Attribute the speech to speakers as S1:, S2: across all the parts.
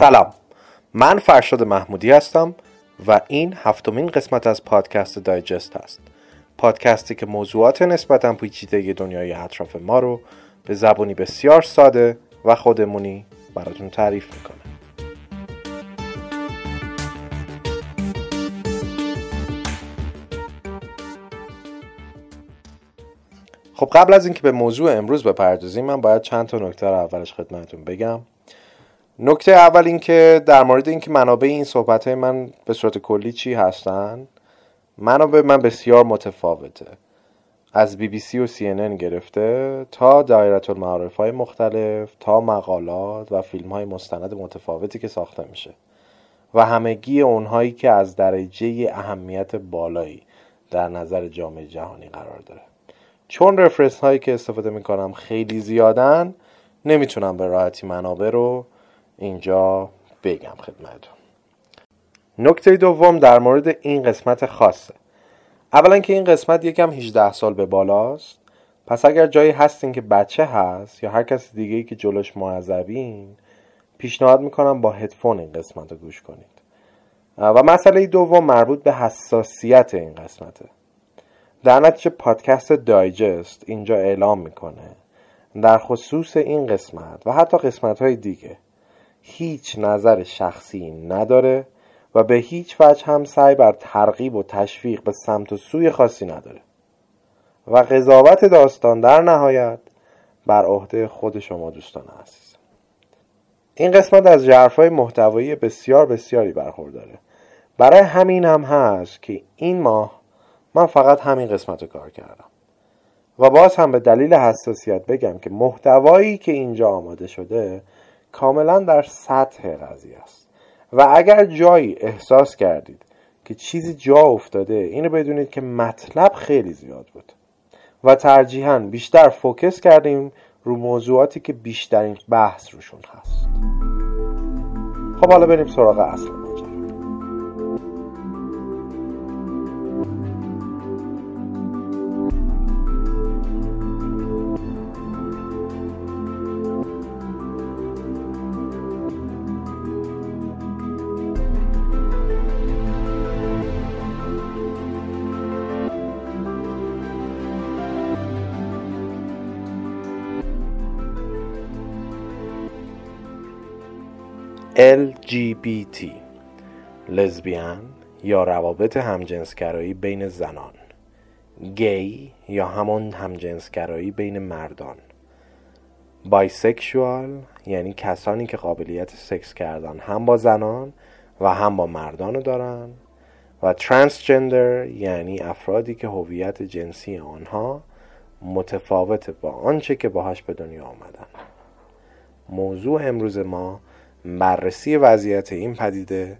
S1: سلام. من فرشاد محمودی هستم و این هفتمین قسمت از پادکست دایجست است پادکستی که موضوعات نسبتا پیچیده دنیای اطراف ما رو به زبانی بسیار ساده و خودمونی براتون تعریف می‌کنه. خب قبل از اینکه به موضوع امروز بپردازیم من باید چند تا نکته رو اولش خدمتتون بگم. نکته اول اینکه در مورد اینکه منابع این صحبت های من به صورت کلی چی هستن منابع من بسیار متفاوته. از بی بی سی و سی ان گرفته تا دایره المعارف های مختلف تا مقالات و فیلم های مستند متفاوتی که ساخته میشه. و همگی اونهایی که از درجه اهمیت بالایی در نظر جامعه جهانی قرار داره. چون رفرنس هایی که استفاده می‌کنم خیلی زیادن نمی‌تونم به راحتی منابع رو اینجا بگم خدمتتون. نکته دوم در مورد این قسمت خاصه. اولا که این قسمت یکم 18 سال به بالاست. پس اگر جایی هستین که بچه هست یا هر کس دیگه ای که جلوش معذبین پیشنهاد می‌کنم با هدفون این قسمت رو گوش کنید. و مسئله دوم مربوط به حساسیت این قسمته. در نتیجه پادکست دایجست اینجا اعلام می‌کنه. در خصوص این قسمت و حتی قسمت های دیگه هیچ نظر شخصی نداره و به هیچ وجه هم سعی بر ترغیب و تشویق به سمت و سوی خاصی نداره و قضاوت داستان در نهایت بر عهده خود شما دوستان عزیز. این قسمت از جرفای محتوایی بسیار بسیاری برخورداره. برای همین هم هست که این ماه من فقط همین قسمت رو کار کردم. و باز هم به دلیل حساسیت بگم که محتوایی که اینجا آماده شده کاملا در سطح قضیه است. و اگر جایی احساس کردید که چیزی جا افتاده اینو بدونید که مطلب خیلی زیاد بود. و ترجیحاً بیشتر فوکس کردیم رو موضوعاتی که بیشترین بحث روشون هست. خب حالا بریم سراغ اصل LGBT لزبیان یا روابط همجنسگرایی بین زنان. گی یا همون همجنسگرایی بین مردان. بایسکشوال یعنی کسانی که قابلیت سکس کردن هم با زنان و هم با مردان رو دارن. و ترانسجندر یعنی افرادی که هویت جنسی آنها متفاوت با آنچه که باهاش به دنیا آمدن. موضوع امروز ما بررسی وضعیت این پدیده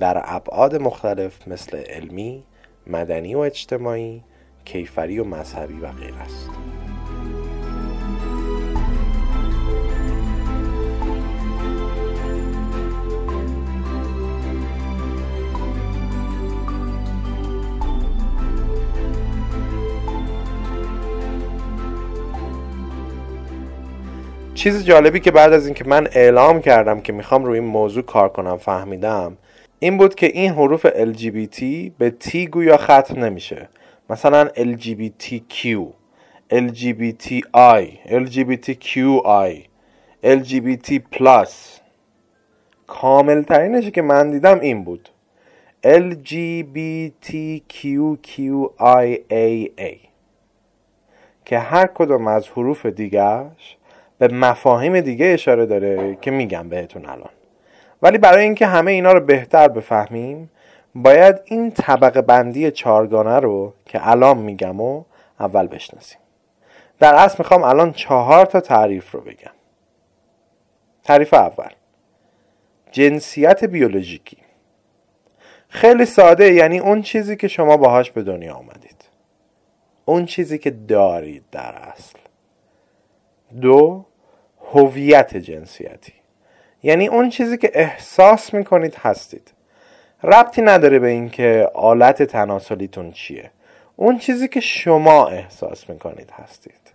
S1: در ابعاد مختلف مثل علمی، مدنی و اجتماعی، کیفری و مذهبی و غیر است. چیز جالبی که بعد از اینکه من اعلام کردم که می‌خوام روی این موضوع کار کنم فهمیدم این بود که این حروف LGBT به T گویا ختم نمیشه. مثلا LGBTQ LGBTI LGBTQI LGBT کامل ترینشی که من دیدم این بود. LGBTQQIAA که هر کدوم از حروف دیگرش به مفاهیم دیگه اشاره داره که میگم بهتون الان. ولی برای اینکه همه اینا رو بهتر بفهمیم باید این طبقه بندی چارگانه رو که الان میگم و اول بشناسیم. در اصل می‌خوام الان چهار تا تعریف رو بگم. تعریف اول. جنسیت بیولوژیکی. خیلی ساده یعنی اون چیزی که شما باهاش به دنیا آمدید. اون چیزی که دارید در اصل. دو هویت جنسیتی. یعنی اون چیزی که احساس می‌کنید هستید. ربطی نداره به اینکه آلت تناسلیتون چیه. اون چیزی که شما احساس می‌کنید هستید.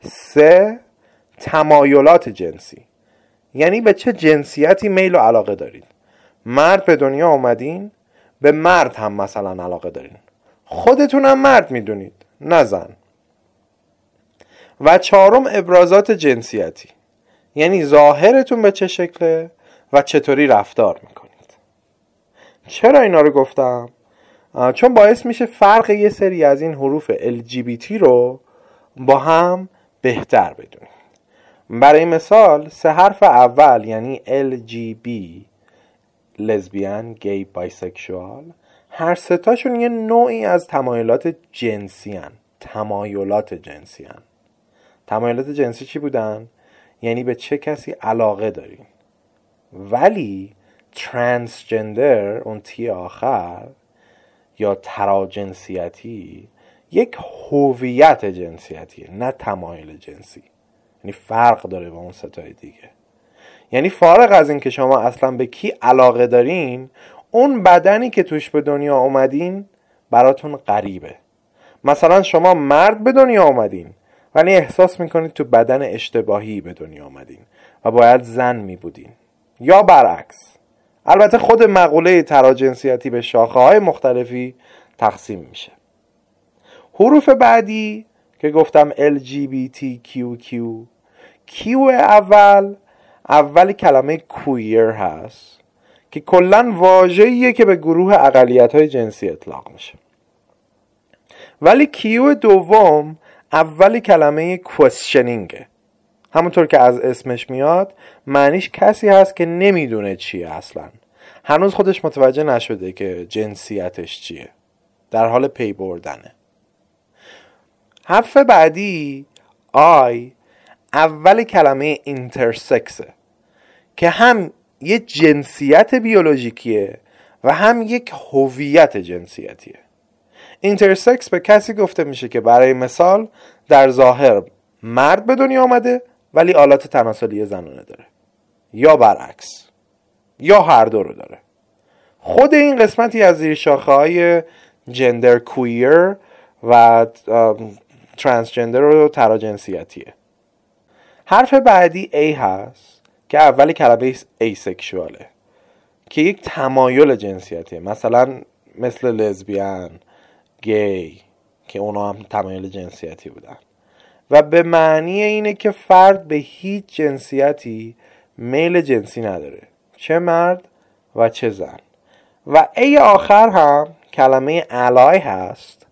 S1: سه تمایلات جنسی. یعنی به چه جنسیتی میل و علاقه دارید مرد به دنیا آمدین به مرد هم مثلا علاقه دارین. خودتون هم مرد می‌دونید نه زن. و چهارم ابرازات جنسیتی یعنی ظاهرتون به چه شکله و چطوری رفتار می‌کنید چرا اینا رو گفتم؟ چون باعث میشه فرق یه سری از این حروف LGBT رو با هم بهتر بدونید برای مثال سه حرف اول یعنی LGB لزبیان، گی، بایسکشوال هر ستاشون یه نوعی از تمایلات جنسی هن. تمایلات جنسی هن. تمایلات جنسی چی بودن؟ یعنی به چه کسی علاقه داریم؟ ولی ترانسجندر اون تی آخر یا تراجنسیتی یک هویت جنسیتیه نه تمایل جنسی. یعنی فرق داره با اون ستای دیگه. یعنی فارغ از اینکه شما اصلا به کی علاقه دارین اون بدنی که توش به دنیا اومدین براتون غریبه. مثلا شما مرد به دنیا اومدین. ولی احساس می‌کنید تو بدن اشتباهی به دنیا آمدین و باید زن میبودین. یا برعکس. البته خود مقوله تراجنسیتی به شاخه های مختلفی تقسیم میشه. حروف بعدی که گفتم LGBTQQ Q اول اول کلمه کویر هست که کلا واژه‌ایه که به گروه اقلیت های جنسی اطلاق میشه. ولی کیو دوم اول کلمه کوشنینگه همونطور که از اسمش میاد معنیش کسی هست که نمی‌دونه چیه اصلا. هنوز خودش متوجه نشده که جنسیتش چیه. در حال پی بردنه. حرف بعدی I اول کلمه intersex ه که هم یه جنسیت بیولوژیکیه و هم یک هویت جنسیتیه. intersex به کسی گفته میشه که برای مثال در ظاهر مرد به دنیا آمده ولی آلات تناسلی زنانه داره. یا برعکس. یا هر دو رو داره. خود این قسمتی از زیر شاخه های جندر کویر و ترانسجندر و تراجنسیتیه. حرف بعدی A هست که اول کلمه ایسکشواله که یک تمایل جنسیتیه. مثلا مثل لزبیان گی که اونا هم تمایل جنسیتی بودن. و به معنی اینه که فرد به هیچ جنسیتی میل جنسی نداره. چه مرد و چه زن. و ای آخر هم کلمه علای هست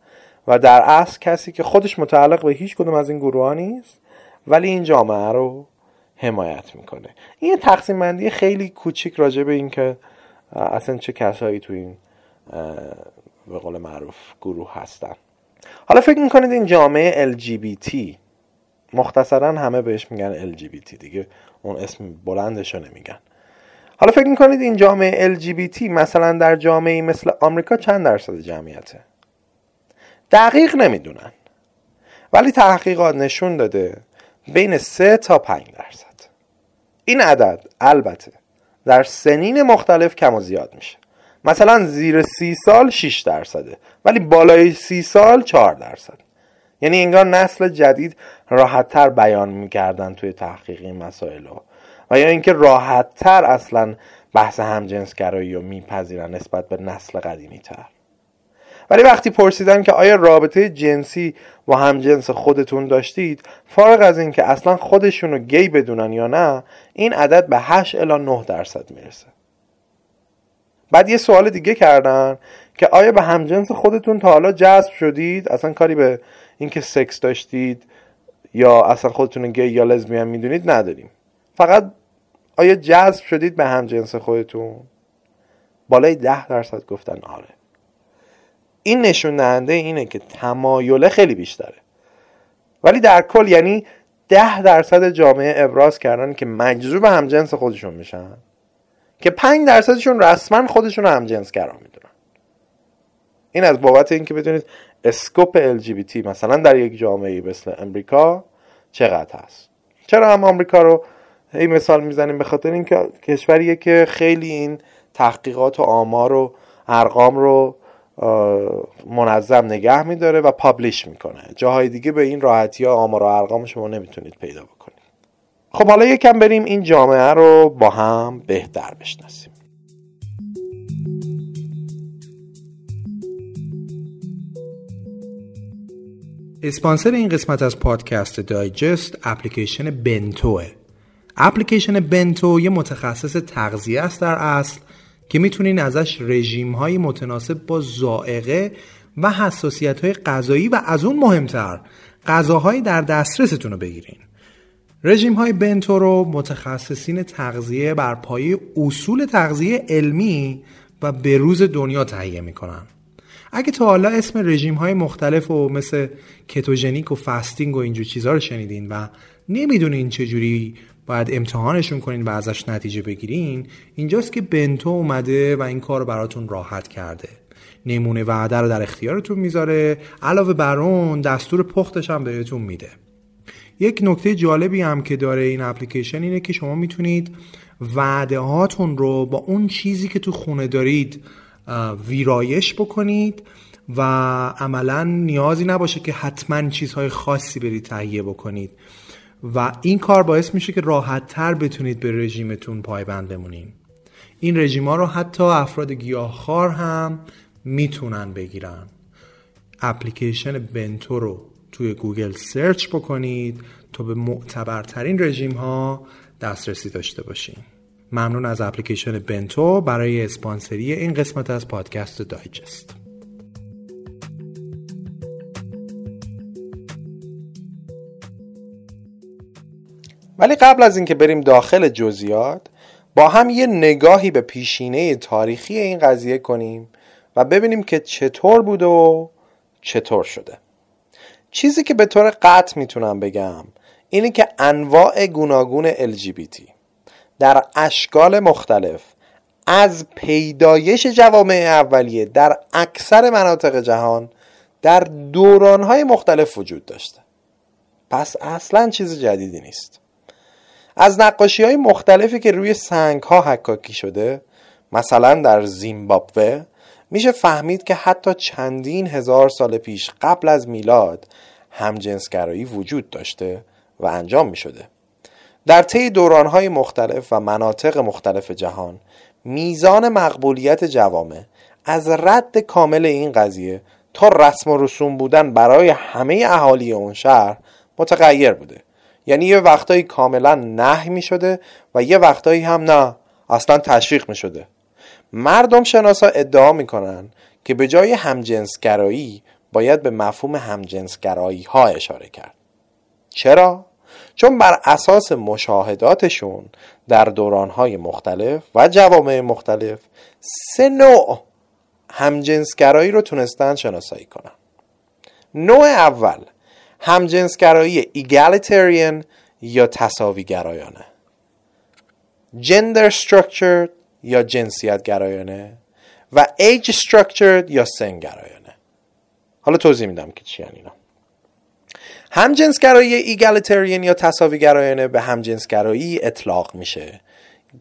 S1: و در اصل کسی که خودش متعلق به هیچ کدوم از این گروه ها نیست ولی این جامعه رو حمایت می‌کنه. این تقسیم بندی خیلی کوچیک راجع به این که اصلا چه کسایی تو این به قول معروف گروه هستن. حالا فکر می‌کنید این جامعه LGBT مختصرا همه بهش میگن LGBT دیگه اون اسم بلندش رو نمیگن. حالا فکر می‌کنید این جامعه LGBT مثلا در جامعه مثل آمریکا چند درصد جمعیته؟ دقیق نمی‌دونن. ولی تحقیقات نشون داده بین 3 تا 5 درصد. این عدد البته در سنین مختلف کم و زیاد میشه. مثلا زیر سی سال 6 درصده ولی بالای سی سال 4 درصد یعنی انگار نسل جدید راحتتر بیان می‌کردن توی تحقیق این مسائل ها و یا اینکه راحتتر اصلا بحث همجنسگرایی رو میپذیرن نسبت به نسل قدیمی تر ولی وقتی پرسیدن که آیا رابطه جنسی با همجنس خودتون داشتید فارغ از اینکه اصلا خودشون رو گی بدونن یا نه این عدد به 8 الا 9 درصد می‌رسه. بعد یه سوال دیگه کردن که آیا به همجنس خودتون تا حالا جذب شدید؟ اصلا کاری به اینکه سکس داشتید یا اصلا خودتون گی یا لزبیان می‌دونید نداریم. فقط آیا جذب شدید به همجنس خودتون؟ بالای ده درصد گفتن آره. این نشون دهنده اینه که تمایله خیلی بیشتره. ولی در کل یعنی ده درصد جامعه ابراز کردن که مجذوب همجنس خودشون میشن. که پنج درصدشون رسما خودشون رو همجنس گرا می‌دونن. این از بابت اینکه بدونید اسکوپ LGBT مثلا در یک جامعه مثل امریکا چقدر هست. چرا هم آمریکا رو این مثال می‌زنیم به خاطر اینکه کشوریه که خیلی این تحقیقات و آمار و ارقام رو منظم نگه میداره و پابلیش می‌کنه. جاهای دیگه به این راحتی ها آمار و ارقام شما نمی‌تونید پیدا بکنید. خب حالا یکم بریم این جامعه رو با هم بهتر بشناسیم. اسپانسر این قسمت از پادکست دایجست اپلیکیشن بنتوه اپلیکیشن بنتو یه متخصص تغذیه است در اصل که می‌تونین ازش رژیم های متناسب با زائقه و حساسیت های غذایی و از اون مهمتر غذاهایی در دسترستون رو بگیرین. رژیم های بنتو رو متخصصین تغذیه بر پایه اصول تغذیه علمی و بروز دنیا تهیه می‌کنن. اگه تا حالا اسم رژیم های مختلف و مثل کتوژنیک و فستینگ و اینجور چیزها رو شنیدین و نمی‌دونین چجوری باید امتحانشون کنین و ازش نتیجه بگیرین اینجاست که بنتو اومده و این کار رو براتون راحت کرده. نمونه وعده رو در اختیارتون می‌ذاره علاوه بر اون دستور پختش هم بهتون میده. یک نکته جالبی هم که داره این اپلیکیشن اینه که شما می‌تونید وعده هاتون رو با اون چیزی که تو خونه دارید ویرایش بکنید و عملا نیازی نباشه که حتما چیزهای خاصی برید تهیه بکنید. و این کار باعث میشه که راحت تر بتونید به رژیمتون پایبند بمونین. این رژیم رو حتی افراد گیاهخوار هم می‌تونن بگیرن. اپلیکیشن بنتو رو. توی گوگل سرچ بکنید تا به معتبرترین رژیم ها دسترسی داشته باشین. ممنون از اپلیکیشن بنتو برای اسپانسری این قسمت از پادکست دایجست. ولی قبل از اینکه بریم داخل جزئیات با هم یه نگاهی به پیشینه تاریخی این قضیه کنیم و ببینیم که چطور بوده و چطور شده. چیزی که به طور قطع می‌تونم بگم اینه که انواع گوناگون LGBT در اشکال مختلف از پیدایش جوامع اولیه در اکثر مناطق جهان در دورانهای مختلف وجود داشته. پس اصلا چیز جدیدی نیست. از نقاشی های مختلفی که روی سنگ ها حکاکی شده مثلا در زیمبابوه میشه فهمید که حتی چندین هزار سال پیش قبل از میلاد همجنسگرایی وجود داشته و انجام می شده. در طی دورانهای مختلف و مناطق مختلف جهان میزان مقبولیت جوامع از رد کامل این قضیه تا رسم و رسوم بودن برای همه اهالی اون شهر متغیر بوده یعنی یه وقتایی کاملا نه می شده و یه وقتایی هم نه اصلا تشویق می شده مردم شناسا ادعا می‌کنن که به جای همجنسگرایی باید به مفهوم همجنسگرایی ها اشاره کرد. چرا؟ چون بر اساس مشاهداتشون در دورانهای مختلف و جوامع مختلف سه نوع همجنسگرایی رو تونستن شناسایی کنن. نوع اول همجنسگرایی ایگالیتریان یا تصاویگرایانه gender structured یا جنسیت گرایانه و age structured یا سن گرایانه حالا توضیح میدم که چی اینا. همجنسگرایی ایگالیتریان یا تصاوی گرایانه به همجنسگرایی اطلاق میشه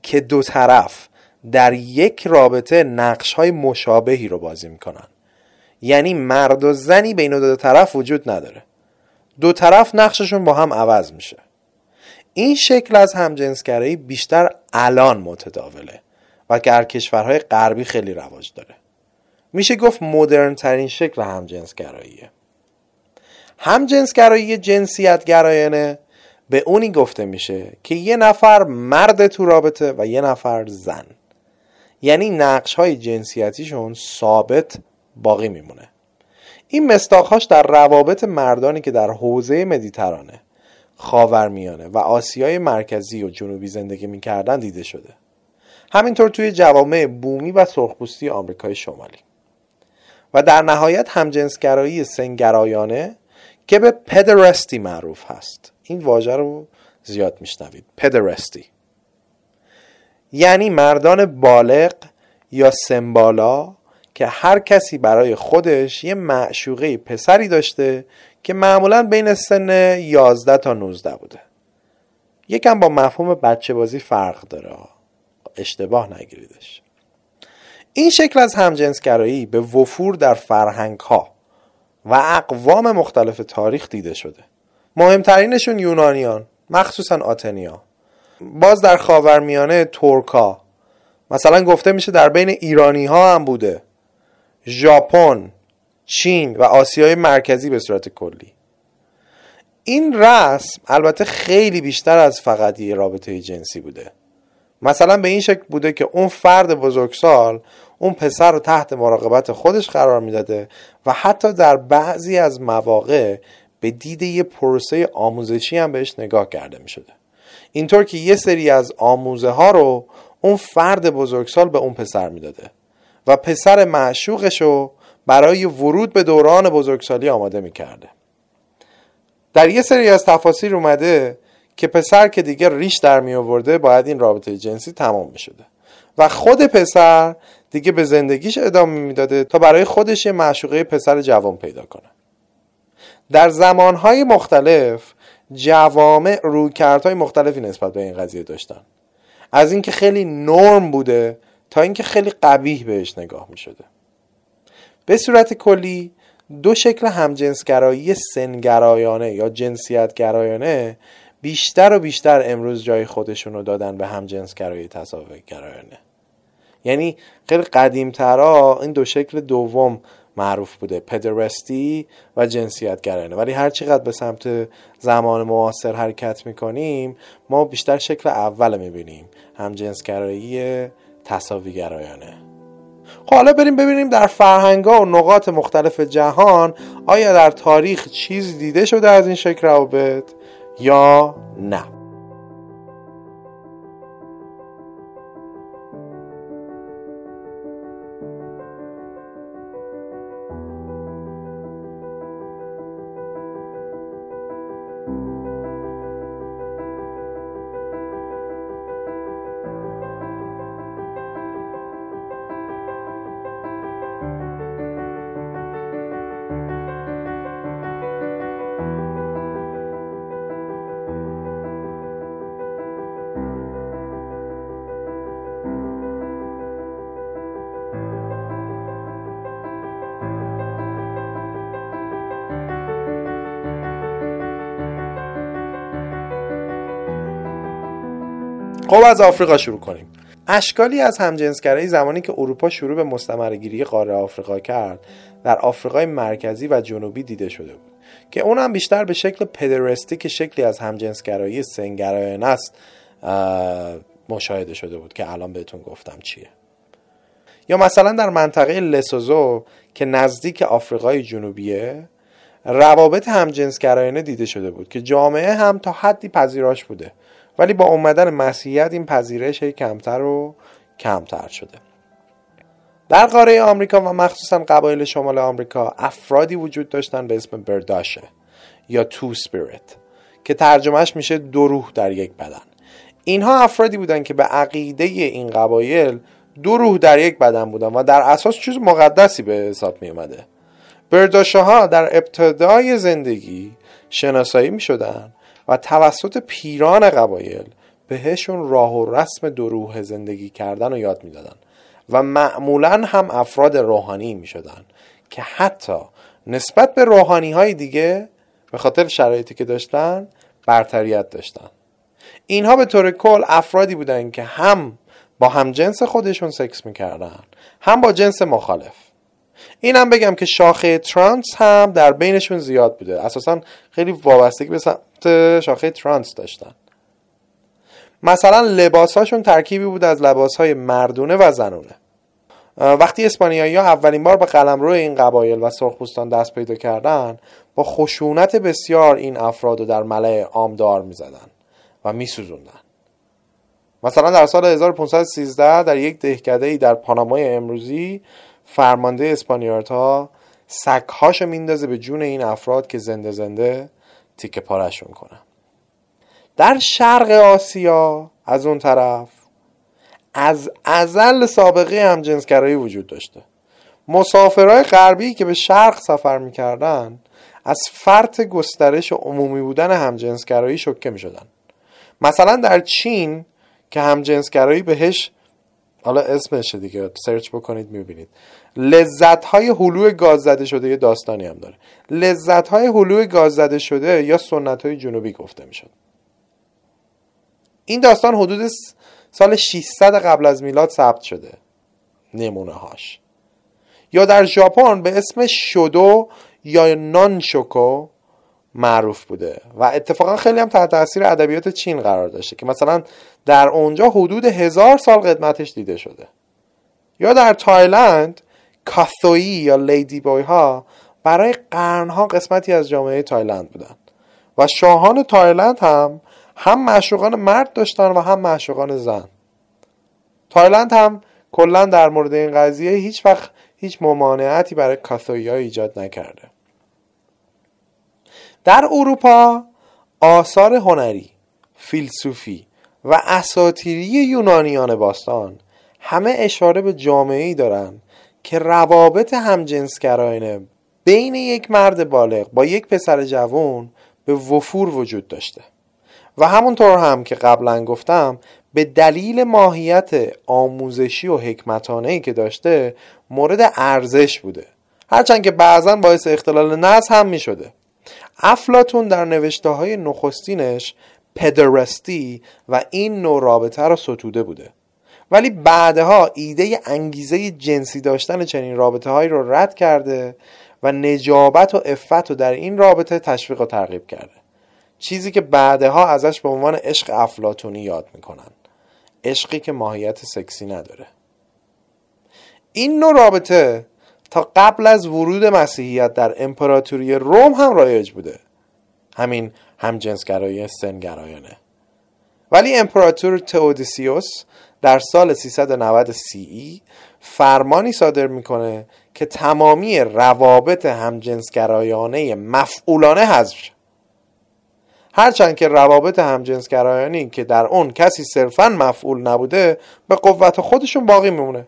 S1: که دو طرف در یک رابطه نقش های مشابهی رو بازی می‌کنن. یعنی مرد و زنی بین دو طرف وجود نداره. دو طرف نقششون با هم عوض میشه. این شکل از همجنسگرایی بیشتر الان متداوله. و در کشورهای غربی خیلی رواج داره. میشه گفت مدرن ترین شکل همجنسگراییه. همجنسگرایی جنسیت گرایانه به اونی گفته میشه که یه نفر مرد تو رابطه و یه نفر زن. یعنی نقش های جنسیتیشون ثابت باقی میمونه. این مستاخهاش در روابط مردانی که در حوزه مدیترانه خاورمیانه و آسیای مرکزی و جنوبی زندگی می‌کردن دیده شده. همینطور توی جوامع بومی و سرخپوستی آمریکای شمالی. و در نهایت همجنسگرایی سنگرایانه که به پدرستی معروف هست. این واژه رو زیاد میشنوید. پدرستی. یعنی مردان بالغ یا سمبالا که هر کسی برای خودش یه معشوقه پسری داشته که معمولا بین سن 11 تا 19 بوده. یکم با مفهوم بچه بازی فرق داره. اشتباه نگیریدش. این شکل از همجنسگرایی به وفور در فرهنگ ها و اقوام مختلف تاریخ دیده شده. مهمترینشون یونانیان مخصوصا آتنیا. باز در خاورمیانه ترکا مثلا گفته میشه در بین ایرانی ها هم بوده. ژاپن چین و آسیای مرکزی به صورت کلی. این رسم البته خیلی بیشتر از فقط یه رابطه جنسی بوده. مثلا به این شکل بوده که اون فرد بزرگسال اون پسر رو تحت مراقبت خودش قرار می‌داده و حتی در بعضی از مواقع به دید یه پروسه آموزشی هم بهش نگاه کرده می شده اینطور که یه سری از آموزه ها رو اون فرد بزرگسال به اون پسر می‌داده و پسر معشوقش رو برای ورود به دوران بزرگسالی آماده می‌کرده. در یه سری از تفاصیل اومده که پسر که دیگه ریش در می آورده باید این رابطه جنسی تمام می شده و خود پسر دیگه به زندگیش ادامه می‌داده تا برای خودش یه معشوقه پسر جوان پیدا کنه. در زمانهای مختلف جوامع رویکردهای مختلفی نسبت به این قضیه داشتن. از اینکه خیلی نرم بوده تا اینکه خیلی قبیح بهش نگاه می شده. به صورت کلی دو شکل همجنسگرایی سنگرایانه یا جنسیتگرایانه بیشتر و بیشتر امروز جای خودشون رو دادن به همجنسگرایی تصاویرگرایانه یعنی خیلی قدیمترا این دو شکل دوم معروف بوده پدرستی و جنسیت گرایانه ولی هر چقدر به سمت زمان معاصر حرکت می‌کنیم ما بیشتر شکل اول می‌بینیم هم جنسگرایی تصاوی گرایانه خب حالا بریم ببینیم در فرهنگا و نقاط مختلف جهان آیا در تاریخ چیز دیده شده از این شکل روابط؟ یا نه خب از آفریقا شروع کنیم. اشکالی از همجنسگرایی زمانی که اروپا شروع به مستمرگیری قاره آفریقا کرد در آفریقای مرکزی و جنوبی دیده شده بود که اون بیشتر به شکل پدرستی که شکلی از همجنسگرایی سنگرایانه است مشاهده شده بود که الان بهتون گفتم چیه. یا مثلا در منطقه لسوزو که نزدیک آفریقای جنوبیه روابط همجنسگرایانه دیده شده بود که جامعه هم تا حدی پذیراش بوده. ولی با اومدن مسیحیت این پذیرش کمتر و کمتر شده. در قاره آمریکا و مخصوصا قبایل شمال آمریکا افرادی وجود داشتن به اسم برداشه یا تو سپیریت که ترجمهش میشه دو روح در یک بدن. اینها افرادی بودن که به عقیده این قبایل دو روح در یک بدن بودن و در اساس چیز مقدسی به حساب می اومده برداشه ها در ابتدای زندگی شناسایی می شدن و توسط پیران قبایل بهشون راه و رسم دروح زندگی کردن و یاد می‌دادن و معمولا هم افراد روحانی می شدن که حتی نسبت به روحانی های دیگه به خاطر شرایطی که داشتن برتریت داشتن. اینها به طور کل افرادی بودن که هم با هم جنس خودشون سکس می‌کردن هم با جنس مخالف. اینم بگم که شاخه ترانس هم در بینشون زیاد بوده. اساسا خیلی وابستگی به شاخه ترانس داشتن مثلا لباسهاشون ترکیبی بود از لباسهای مردونه و زنونه وقتی اسپانیایی ها اولین بار به قلمرو این قبایل و سرخپوستان دست پیدا کردن با خشونت بسیار این افراد رو در ملع عام دار می زدن و می سوزوندن. مثلا در سال 1513 در یک دهکده ای در پانامای امروزی فرمانده اسپانیارت ها سکهاشو میندازه به جون این افراد که زنده زنده تیکه پارشون کنن در شرق آسیا از اون طرف از ازل سابقه همجنسگرایی وجود داشته. مسافرهای غربی که به شرق سفر می‌کردن از فرط گسترش عمومی بودن همجنسگرایی شکه می‌شدن. مثلا در چین که همجنسگرایی بهش حالا اسمشه دیگه سرچ بکنید می‌بینید. لذت های حلو گاز زده شده یه داستانی هم داره. لذت های حلو گاز زده شده یا سنت های جنوبی گفته می‌شد. این داستان حدود سال 600 قبل از میلاد ثبت شده. نمونه هاش یا در ژاپن به اسم شودو یا نانشوکو معروف بوده و اتفاقا خیلی هم تحت تاثیر ادبیات چین قرار داشته که مثلا در اونجا حدود هزار سال قدمتش دیده شده. یا در تایلند کاثویی یا ladyboy ها برای قرنها قسمتی از جامعه تایلند بودن. و شاهان تایلند هم هم معشوقان مرد داشتن و هم معشوقان زن. تایلند هم کلا در مورد این قضیه هیچ وقت هیچ ممانعتی برای کاثویی ها ایجاد نکرده. در اروپا آثار هنری فیلسوفی و اساتیری یونانیان باستان همه اشاره به جامعه ای دارند که روابط همجنسگرایانه بین یک مرد بالغ با یک پسر جوان به وفور وجود داشته. و همونطور هم که قبلا گفتم به دلیل ماهیت آموزشی و حکمتانه که داشته مورد ارزش بوده. هرچند که بعضا باعث اختلال نسل هم می شده افلاتون در نوشته های نخستینش پدرستی و این نوع رابطه را ستوده بوده. ولی بعدها ایده انگیزه جنسی داشتن چنین رابطه هایی رو رد کرده و نجابت و افت رو در این رابطه تشویق و ترغیب کرده. چیزی که بعدها ازش به عنوان عشق افلاتونی یاد می‌کنن. عشقی که ماهیت سکسی نداره. این نوع رابطه تا قبل از ورود مسیحیت در امپراتوری روم هم رایج بوده. همین هم جنسگرایی سنگرایانه. ولی امپراتور تئودیسیوس در سال 390 سی ای فرمانی صادر می‌کنه که تمامی روابط همجنسگرایانه مفعولانه حذف شد هرچند که روابط همجنسگرایانی که در اون کسی صرفا مفعول نبوده به قوت خودشون باقی میمونه.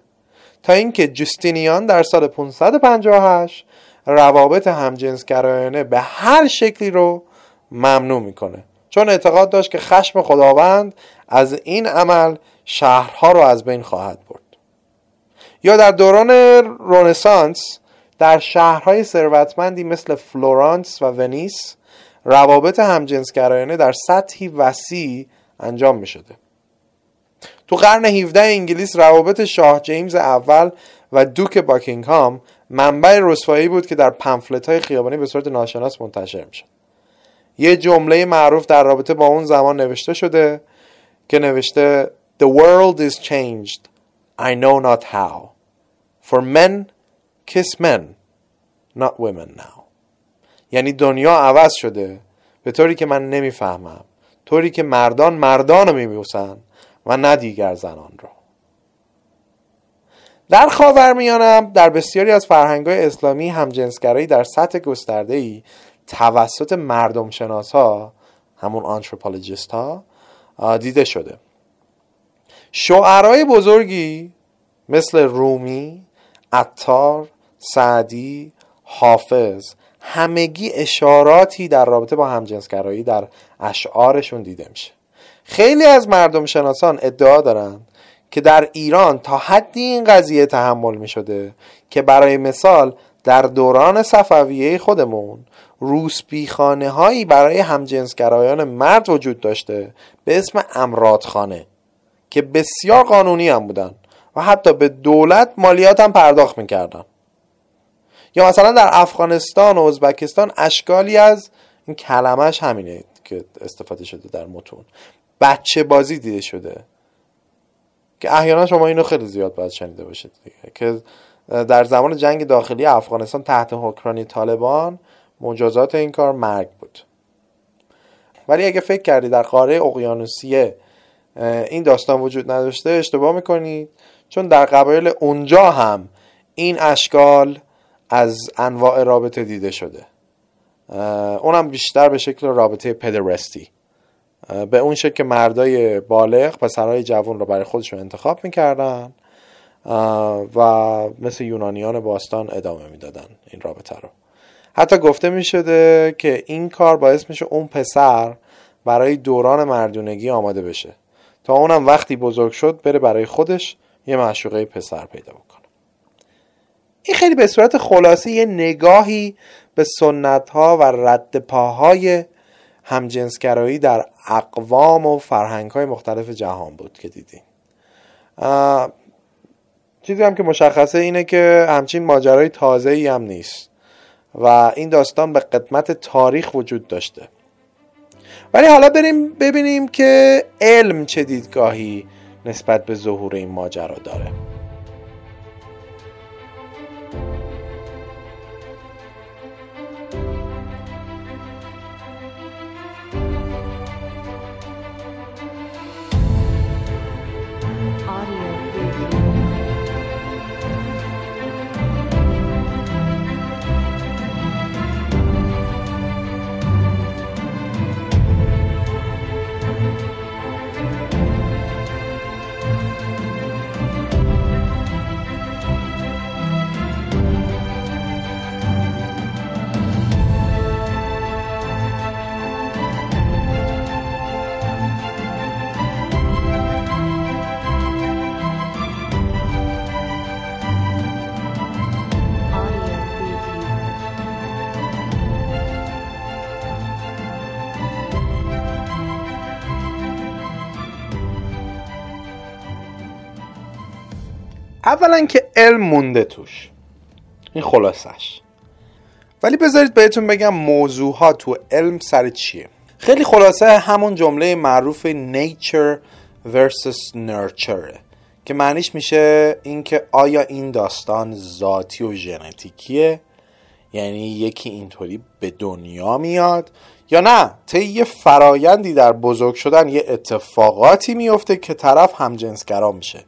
S1: تا اینکه جستینیان در سال 558 روابط همجنسگرایانه به هر شکلی رو ممنوع می‌کنه. چون اعتقاد داشت که خشم خداوند از این عمل شهرها رو از بین خواهد برد یا در دوران رونسانس در شهرهای ثروتمندی مثل فلورانس و ونیس روابط همجنسگرایانه در سطحی وسیع انجام می شده. تو قرن 17 انگلیس روابط شاه جیمز اول و دوک باکینگهام منبع رسوایی بود که در پمفلت های خیابانی به صورت ناشناس منتشر می شد. یه جمله معروف در رابطه با اون زمان نوشته شده که نوشته The world is changed. I know not how. For men kiss men not women now. یعنی دنیا عوض شده. به طوری که من نمی‌فهمم. طوری که مردان مردان رو میبوسن و نه دیگر زنان رو. در خاورمیانم در بسیاری از فرهنگ‌های اسلامی همجنسگرایی در سطح گسترده‌ای توسط مردم شناس ها همون آنتروپولوژیست ها دیده شده. شعرهای بزرگی مثل رومی، عطار، سعدی، حافظ همگی اشاراتی در رابطه با همجنسگرایی در اشعارشون دیده میشه. خیلی از مردم شناسان ادعا دارند که در ایران تا حدی این قضیه تحمل می شده که برای مثال در دوران صفویه خودمون روسپیخانه هایی برای همجنسگرایان مرد وجود داشته به اسم امرادخانه. که بسیار قانونی هم بودن و حتی به دولت مالیات هم پرداخت می‌کردن. یا مثلا در افغانستان و ازبکستان اشکالی از این کلمش همینه که استفاده شده در متون. بچه بازی دیده شده. که احیانا شما اینو خیلی زیاد باید شنیده باشید که در زمان جنگ داخلی افغانستان تحت حکمرانی طالبان مجازات این کار مرگ بود. ولی اگه فکر کردی در قاره اقیانوسیه این داستان وجود نداشته اشتباه می‌کنید. چون در قبایل اونجا هم این اشکال از انواع رابطه دیده شده. اونم بیشتر به شکل رابطه پدرستی. به اون شکل که مردای بالغ پسرهای جوان رو برای خودشون انتخاب می‌کردن و مثل یونانیان باستان ادامه می‌دادن این رابطه رو. حتی گفته می شده که این کار باعث میشه اون پسر برای دوران مردونگی آماده بشه. تا اونم وقتی بزرگ شد بره برای خودش یه معشوقه پسر پیدا بکنه. این خیلی به صورت خلاصه یه نگاهی به سنت ها و رد پاهای همجنسگرایی در اقوام و فرهنگ های مختلف جهان بود که دیدیم. چیزی هم که مشخصه اینه که همچین ماجرای تازه ای هم نیست و این داستان به قدمت تاریخ وجود داشته. ولی حالا بریم ببینیم که علم چه دیدگاهی نسبت به ظهور این ماجرا داره. اولا که علم مونده توش. این خلاصش ولی بذارید بهتون بگم موضوع ها تو علم سر چیه. خیلی خلاصه همون جمله معروف nature versus nurture که معنیش میشه اینکه آیا این داستان ذاتی و ژنتیکیه؟ یعنی یکی اینطوری به دنیا میاد یا نه؟ طی یه فرایندی در بزرگ شدن یه اتفاقاتی میفته که طرف همجنسگرا میشه.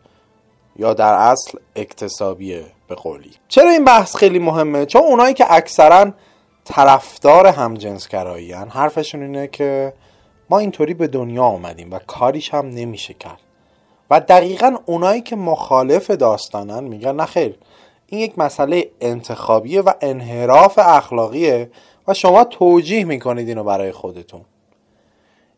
S1: یا در اصل اکتسابیه به قولی. چرا این بحث خیلی مهمه؟ چون اونایی که اکثرا طرفدار همجنسگرایی حرفشون اینه که ما اینطوری به دنیا آمدیم و کاریش هم نمیشه کرد. و دقیقا اونایی که مخالف داستانن میگن نخیر این یک مسئله انتخابیه و انحراف اخلاقیه و شما توجیه می‌کنید اینو برای خودتون.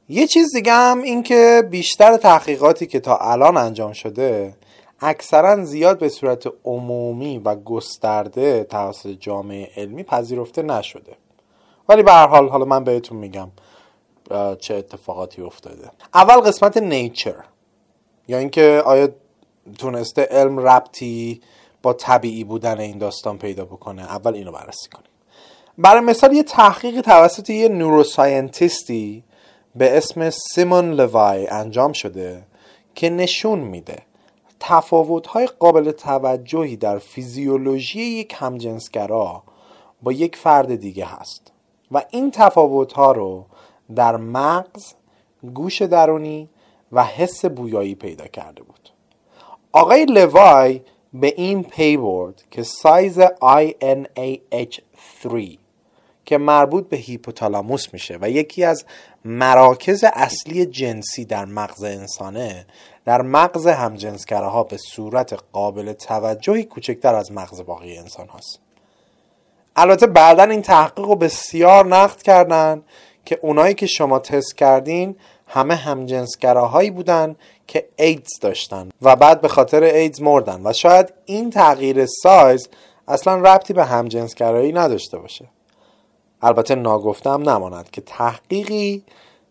S1: یه چیز دیگه هم این که بیشتر تحقیقاتی که تا الان انجام شده اکثرا زیاد به صورت عمومی و گسترده توسط جامعه علمی پذیرفته نشده. ولی به هر حال حالا من بهتون میگم چه اتفاقاتی افتاده. اول قسمت نیچر. یا اینکه آیا تونسته علم ربطی با طبیعی بودن این داستان پیدا بکنه؟ اول اینو بررسی کنیم. برای مثال یه تحقیق توسط یه نوروساینتیستی به اسم سیمون لوای انجام شده که نشون میده تفاوت‌های قابل توجهی در فیزیولوژی یک همجنسگرا با یک فرد دیگه هست و این تفاوت‌ها رو در مغز، گوش درونی و حس بویایی پیدا کرده بود. آقای لوای به این پی برد که سایز INAH3 که مربوط به هیپوتالاموس میشه و یکی از مراکز اصلی جنسی در مغز انسانه در مغز ها به صورت قابل توجهی کوچکتر از مغز باقی انسان هاست البته بعدا این تحقیق رو بسیار نقد کردن که اونایی که شما تست کردین همه همجنسگراهایی بودن که ایدز داشتن و بعد به خاطر ایدز مردن و شاید این تغییر سایز اصلا ربطی به همجنسگرایی نداشته باشه. البته ناگفتم نماند که تحقیقی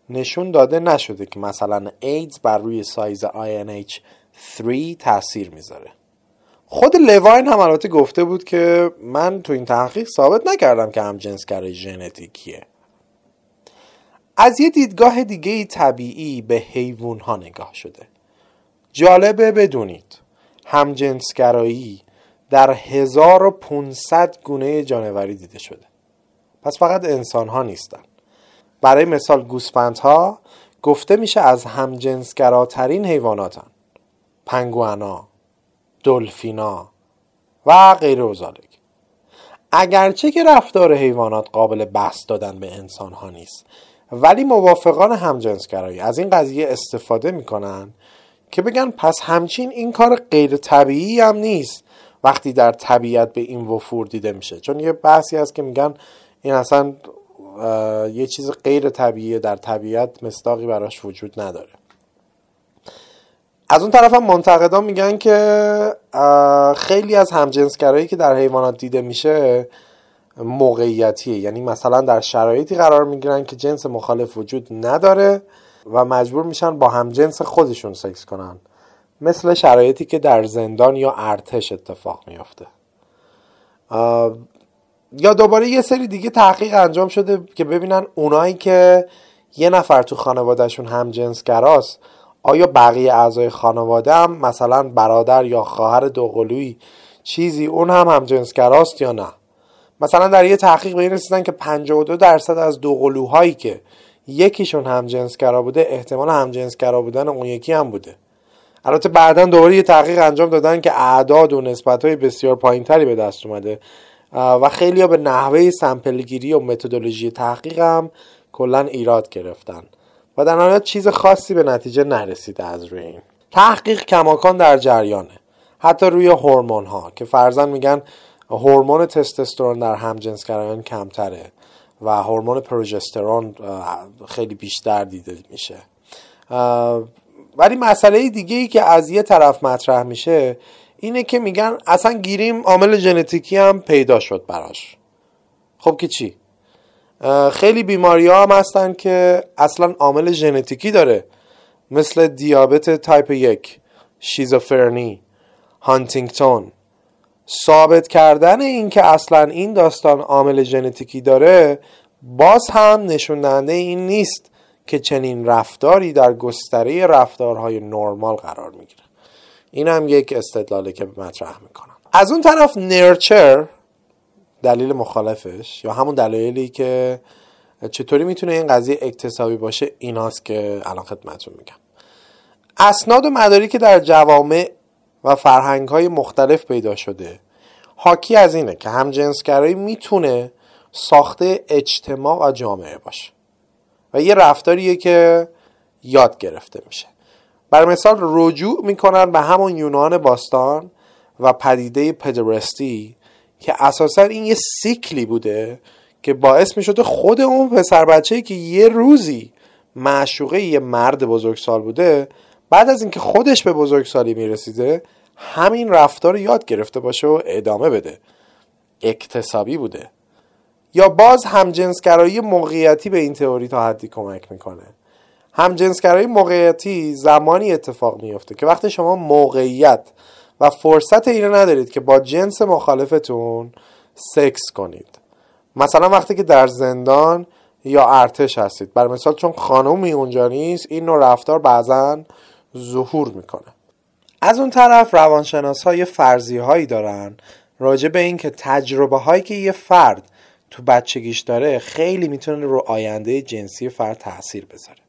S1: نشون داده نشده که مثلا ایدز بر روی سایز INH3 تاثیر می‌ذاره. خود لواین هم البته گفته بود که من تو این تحقیق ثابت نکردم که هم جنسگرای ژنتیکیه. از یه دیدگاه دیگه طبیعی به حیوان ها نگاه شده. جالبه بدونید همجنسگرایی در 1500 گونه جانوری دیده شده. پس فقط انسان ها نیستن. برای مثال گوسفندها گفته میشه از همجنسگراترین حیواناتن. پنگوانا دلفینا و غیر وزالک اگرچه که رفتار حیوانات قابل بحث دادن به انسان ها نیست ولی موافقان همجنسگرایی از این قضیه استفاده می‌کنن که بگن پس همچین این کار غیر طبیعی هم نیست. وقتی در طبیعت به این وفور دیده میشه. چون یه بحثی هست که میگن این اصلا یه چیز غیر طبیعی در طبیعت مستاقی براش وجود نداره. از اون طرف هم منتقدان میگن که خیلی از همجنسگرایی که در حیوانات دیده میشه موقعیتیه. یعنی مثلا در شرایطی قرار می‌گیرن که جنس مخالف وجود نداره و مجبور میشن با هم جنس خودشون سکس کنن. مثل شرایطی که در زندان یا ارتش اتفاق میافته. یا دوباره یه سری دیگه تحقیق انجام شده که ببینن اونایی که یه نفر تو خانوادهشون هم جنسگراست آیا بقیه اعضای خانواده هم مثلا برادر یا خواهر دوقلویی چیزی اون هم هم جنسگراست یا نه؟ مثلا در یه تحقیق به این رسیدن که 52 درصد از دوقلوهایی که یکیشون هم جنسگرا بوده احتمال هم جنسگرا بودن اون یکی هم بوده. البته بعدا دوباره یه تحقیق انجام دادن که اعداد و نسبت های بسیار پایینتری به دست اومده. و خیلی ها به نحوه سمپلگیری و متدولوژی تحقیق هم کلا ایراد گرفتن. و در نهایت چیز خاصی به نتیجه نرسیده از روی این. تحقیق کماکان در جریانه. حتی روی هورمون ها که فرزن میگن هورمون تستوسترون در همجنسگرایان کمتره و هورمون پروژسترون خیلی بیشتر دیده میشه. ولی مسئله دیگه ای که از یه طرف مطرح میشه اینه که میگن اصلا گیریم عامل ژنتیکی هم پیدا شد براش. خب که چی؟ خیلی بیماری ها هم هستن که اصلا عامل ژنتیکی داره. مثل دیابت تایپ یک شیزوفرنی هانتینگتون. ثابت کردن این که اصلا این داستان عامل ژنتیکی داره باز هم نشون دهنده این نیست که چنین رفتاری در گستره رفتارهای نرمال قرار می‌گیره. این هم یک استدلاله که مطرح می‌کنم. از اون طرف نرچر دلیل مخالفش یا همون دلایلی که چطوری می‌تونه این قضیه اکتسابی باشه ایناست که الان خدمتتون میگم. اسناد و مداری که در جوامع و فرهنگ های مختلف پیدا شده حاکی از اینه که هم جنسگرایی می‌تونه ساخته اجتماع و جامعه باشه و یه رفتاریه که یاد گرفته میشه. بر مثال رجوع می‌کنن به همون یونان باستان و پدیده پدرستی که اساسا این یه سیکلی بوده که باعث می‌شده خود اون پسر بچه که یه روزی معشوقه یه مرد بزرگسال بوده بعد از اینکه خودش به بزرگسالی می‌رسیده همین رفتار یاد گرفته باشه و ادامه بده. اکتسابی بوده. یا باز همجنسگرایی موقعیتی به این تئوری تا حدی کمک می‌کنه. همجنسگرایی موقعیتی زمانی اتفاق میفته که وقتی شما موقعیت و فرصت اینو ندارید که با جنس مخالفتون سکس کنید. مثلا وقتی که در زندان یا ارتش هستید. بر مثال چون خانومی اونجا نیست این نوع رفتار بعضا ظهور می‌کنه. از اون طرف روانشناس های فرضی هایی دارن راجع به این که تجربه هایی که یه فرد تو بچگیش داره خیلی می‌تونه رو آینده جنسی فرد تاثیر بذاره.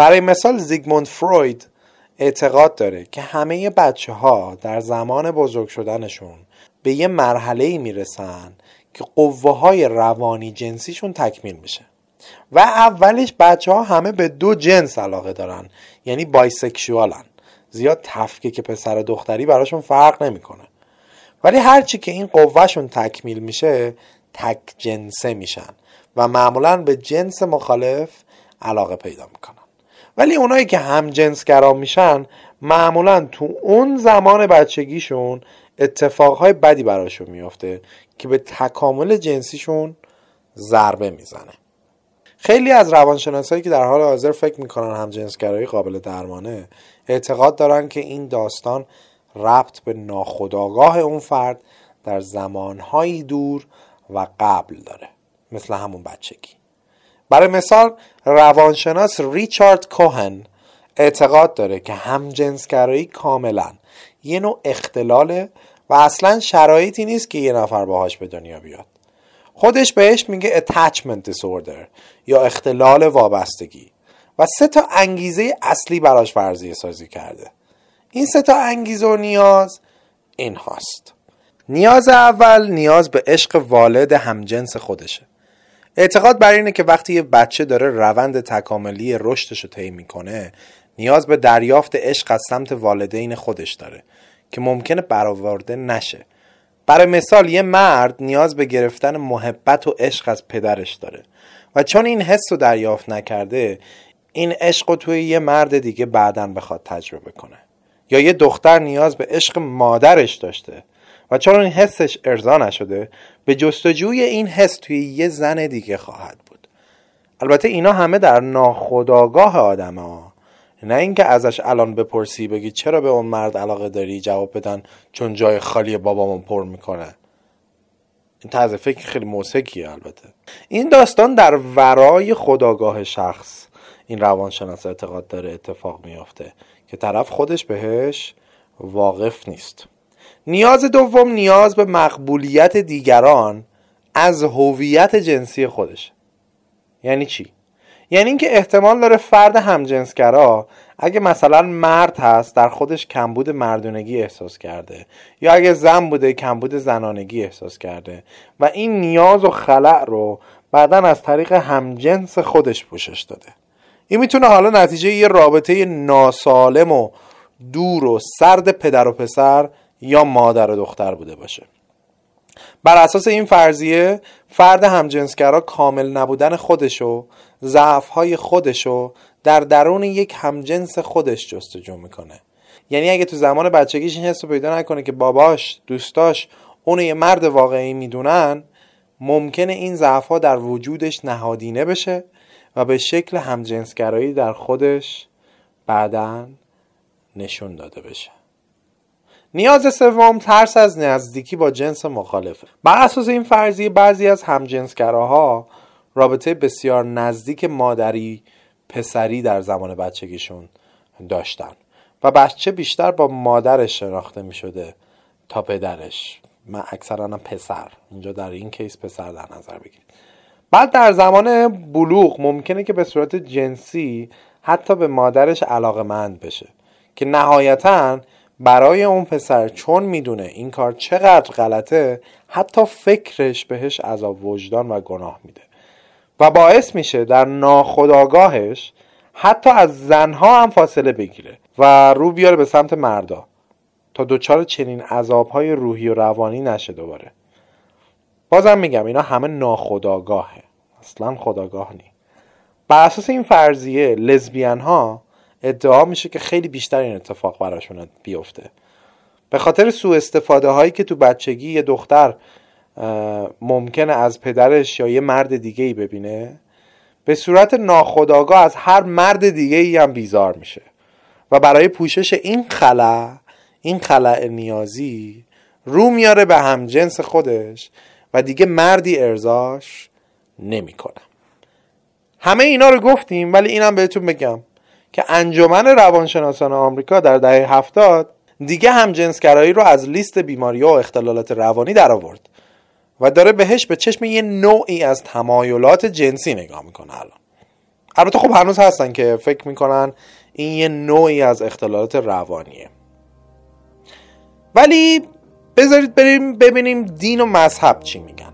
S1: برای مثال زیگموند فروید اعتقاد داره که همه بچه ها در زمان بزرگ شدنشون به یه مرحله ای می‌رسن که قوه های روانی جنسیشون تکمیل میشه و اولش بچه ها همه به دو جنس علاقه دارن یعنی بایسکشوالن. زیاد تفکه که پسر دختری براشون فرق نمی‌کنه. ولی هرچی که این قوهشون تکمیل میشه تک جنسه میشن و معمولا به جنس مخالف علاقه پیدا می‌کنن. ولی اونایی که هم جنسگرا میشن معمولا تو اون زمان بچگیشون اتفاقهای بدی براشون میافته که به تکامل جنسیشون ضربه می‌زنه. خیلی از روانشناسایی که در حال حاضر فکر می‌کنن هم جنسگرایی قابل درمانه اعتقاد دارن که این داستان ربط به ناخودآگاه اون فرد در زمانهایی دور و قبل داره مثل همون بچگی. برای مثال روانشناس ریچارد کوهن اعتقاد داره که همجنسگرایی کاملا یه نوع اختلاله و اصلا شرایطی نیست که یه نفر باهاش به دنیا بیاد. خودش بهش میگه attachment disorder یا اختلال وابستگی و سه تا انگیزه اصلی براش فرضیه سازی کرده. این سه تا انگیزه و نیاز این هاست نیاز اول نیاز به عشق والد همجنس خودشه. اعتقاد بر اینه که وقتی یه بچه داره روند تکاملی رشدش رو طی می‌کنه نیاز به دریافت عشق از سمت والدین خودش داره که ممکنه برآورده نشه. برای مثال یه مرد نیاز به گرفتن محبت و عشق از پدرش داره و چون این حس رو دریافت نکرده این عشق رو توی یه مرد دیگه بعدا بخواد تجربه کنه. یا یه دختر نیاز به عشق مادرش داشته و چون این حسش ارضا نشده به جستجوی این حس توی یه زن دیگه خواهد بود. البته اینا همه در ناخداگاه آدم ها نه اینکه ازش الان بپرسی بگی چرا به اون مرد علاقه داری؟ جواب بدن چون جای خالی بابامون پر می‌کنه. این طرز فکر خیلی موسیقیه البته. این داستان در ورای خداگاه شخص. این روانشناس اعتقاد داره اتفاق میافته که طرف خودش بهش واقف نیست. نیاز دوم نیاز به مقبولیت دیگران از هویت جنسی خودش. یعنی چی؟ یعنی اینکه احتمال داره فرد همجنسگرا اگه مثلا مرد هست در خودش کمبود مردونگی احساس کرده یا اگه زن بوده کمبود زنانگی احساس کرده و این نیاز و خلع رو بعدا از طریق همجنس خودش پوشش داده. این می‌تونه حالا نتیجه یه رابطه ناسالم و دور و سرد پدر و پسر یا مادر و دختر بوده باشه. بر اساس این فرضیه فرد همجنسگرا کامل نبودن خودشو ضعفهای خودشو در درون یک همجنس خودش جستجو می‌کنه. یعنی اگه تو زمان بچگیش این حس رو پیدا نکنه که باباش دوستاش اونو یه مرد واقعی می‌دونن ممکنه این ضعفها در وجودش نهادینه بشه و به شکل همجنسگرایی در خودش بعدا نشون داده بشه. نیاز سوم ترس از نزدیکی با جنس مخالفه. بر اساس این فرضیه بعضی از همجنسگراها رابطه بسیار نزدیک مادری پسری در زمان بچگیشون داشتن و بچه بیشتر با مادرش شناخته می شده تا پدرش. من اکثرا پسر. اینجا در این کیس پسر در نظر بگیرید. بعد در زمان بلوغ ممکنه که به صورت جنسی حتی به مادرش علاقمند بشه که نهایتا برای اون پسر چون می‌دونه این کار چقدر غلطه حتی فکرش بهش عذاب وجدان و گناه میده. و باعث میشه در ناخداگاهش حتی از زنها هم فاصله بگیره و رو بیاره به سمت مردا تا دچار چنین عذابهای روحی و روانی نشه دوباره. بازم میگم اینا همه ناخداگاهه اصلا خداگاه نی. بر اساس این فرضیه لزبیان ها ادعا میشه که خیلی بیشتر این اتفاق براشون بیفته. به خاطر سوء استفاده هایی که تو بچگی یه دختر ممکنه از پدرش یا یه مرد دیگه ای ببینه به صورت ناخودآگاه از هر مرد دیگه ای هم بیزار میشه. و برای پوشش این خلع این خلع نیازی رو میاره به همجنس خودش و دیگه مردی ارزاش نمی‌کنه. همه اینا رو گفتیم ولی اینم بهتون بگم. که انجمن روانشناسان آمریکا در دهه هفتاد دیگه هم جنسگرایی رو از لیست بیماری و اختلالات روانی در آورد و داره بهش به چشم یه نوعی از تمایلات جنسی نگاه می‌کنه الان. البته خب هنوز هستن که فکر می‌کنن این یه نوعی از اختلالات روانیه. ولی بذارید بریم ببینیم دین و مذهب چی میگن.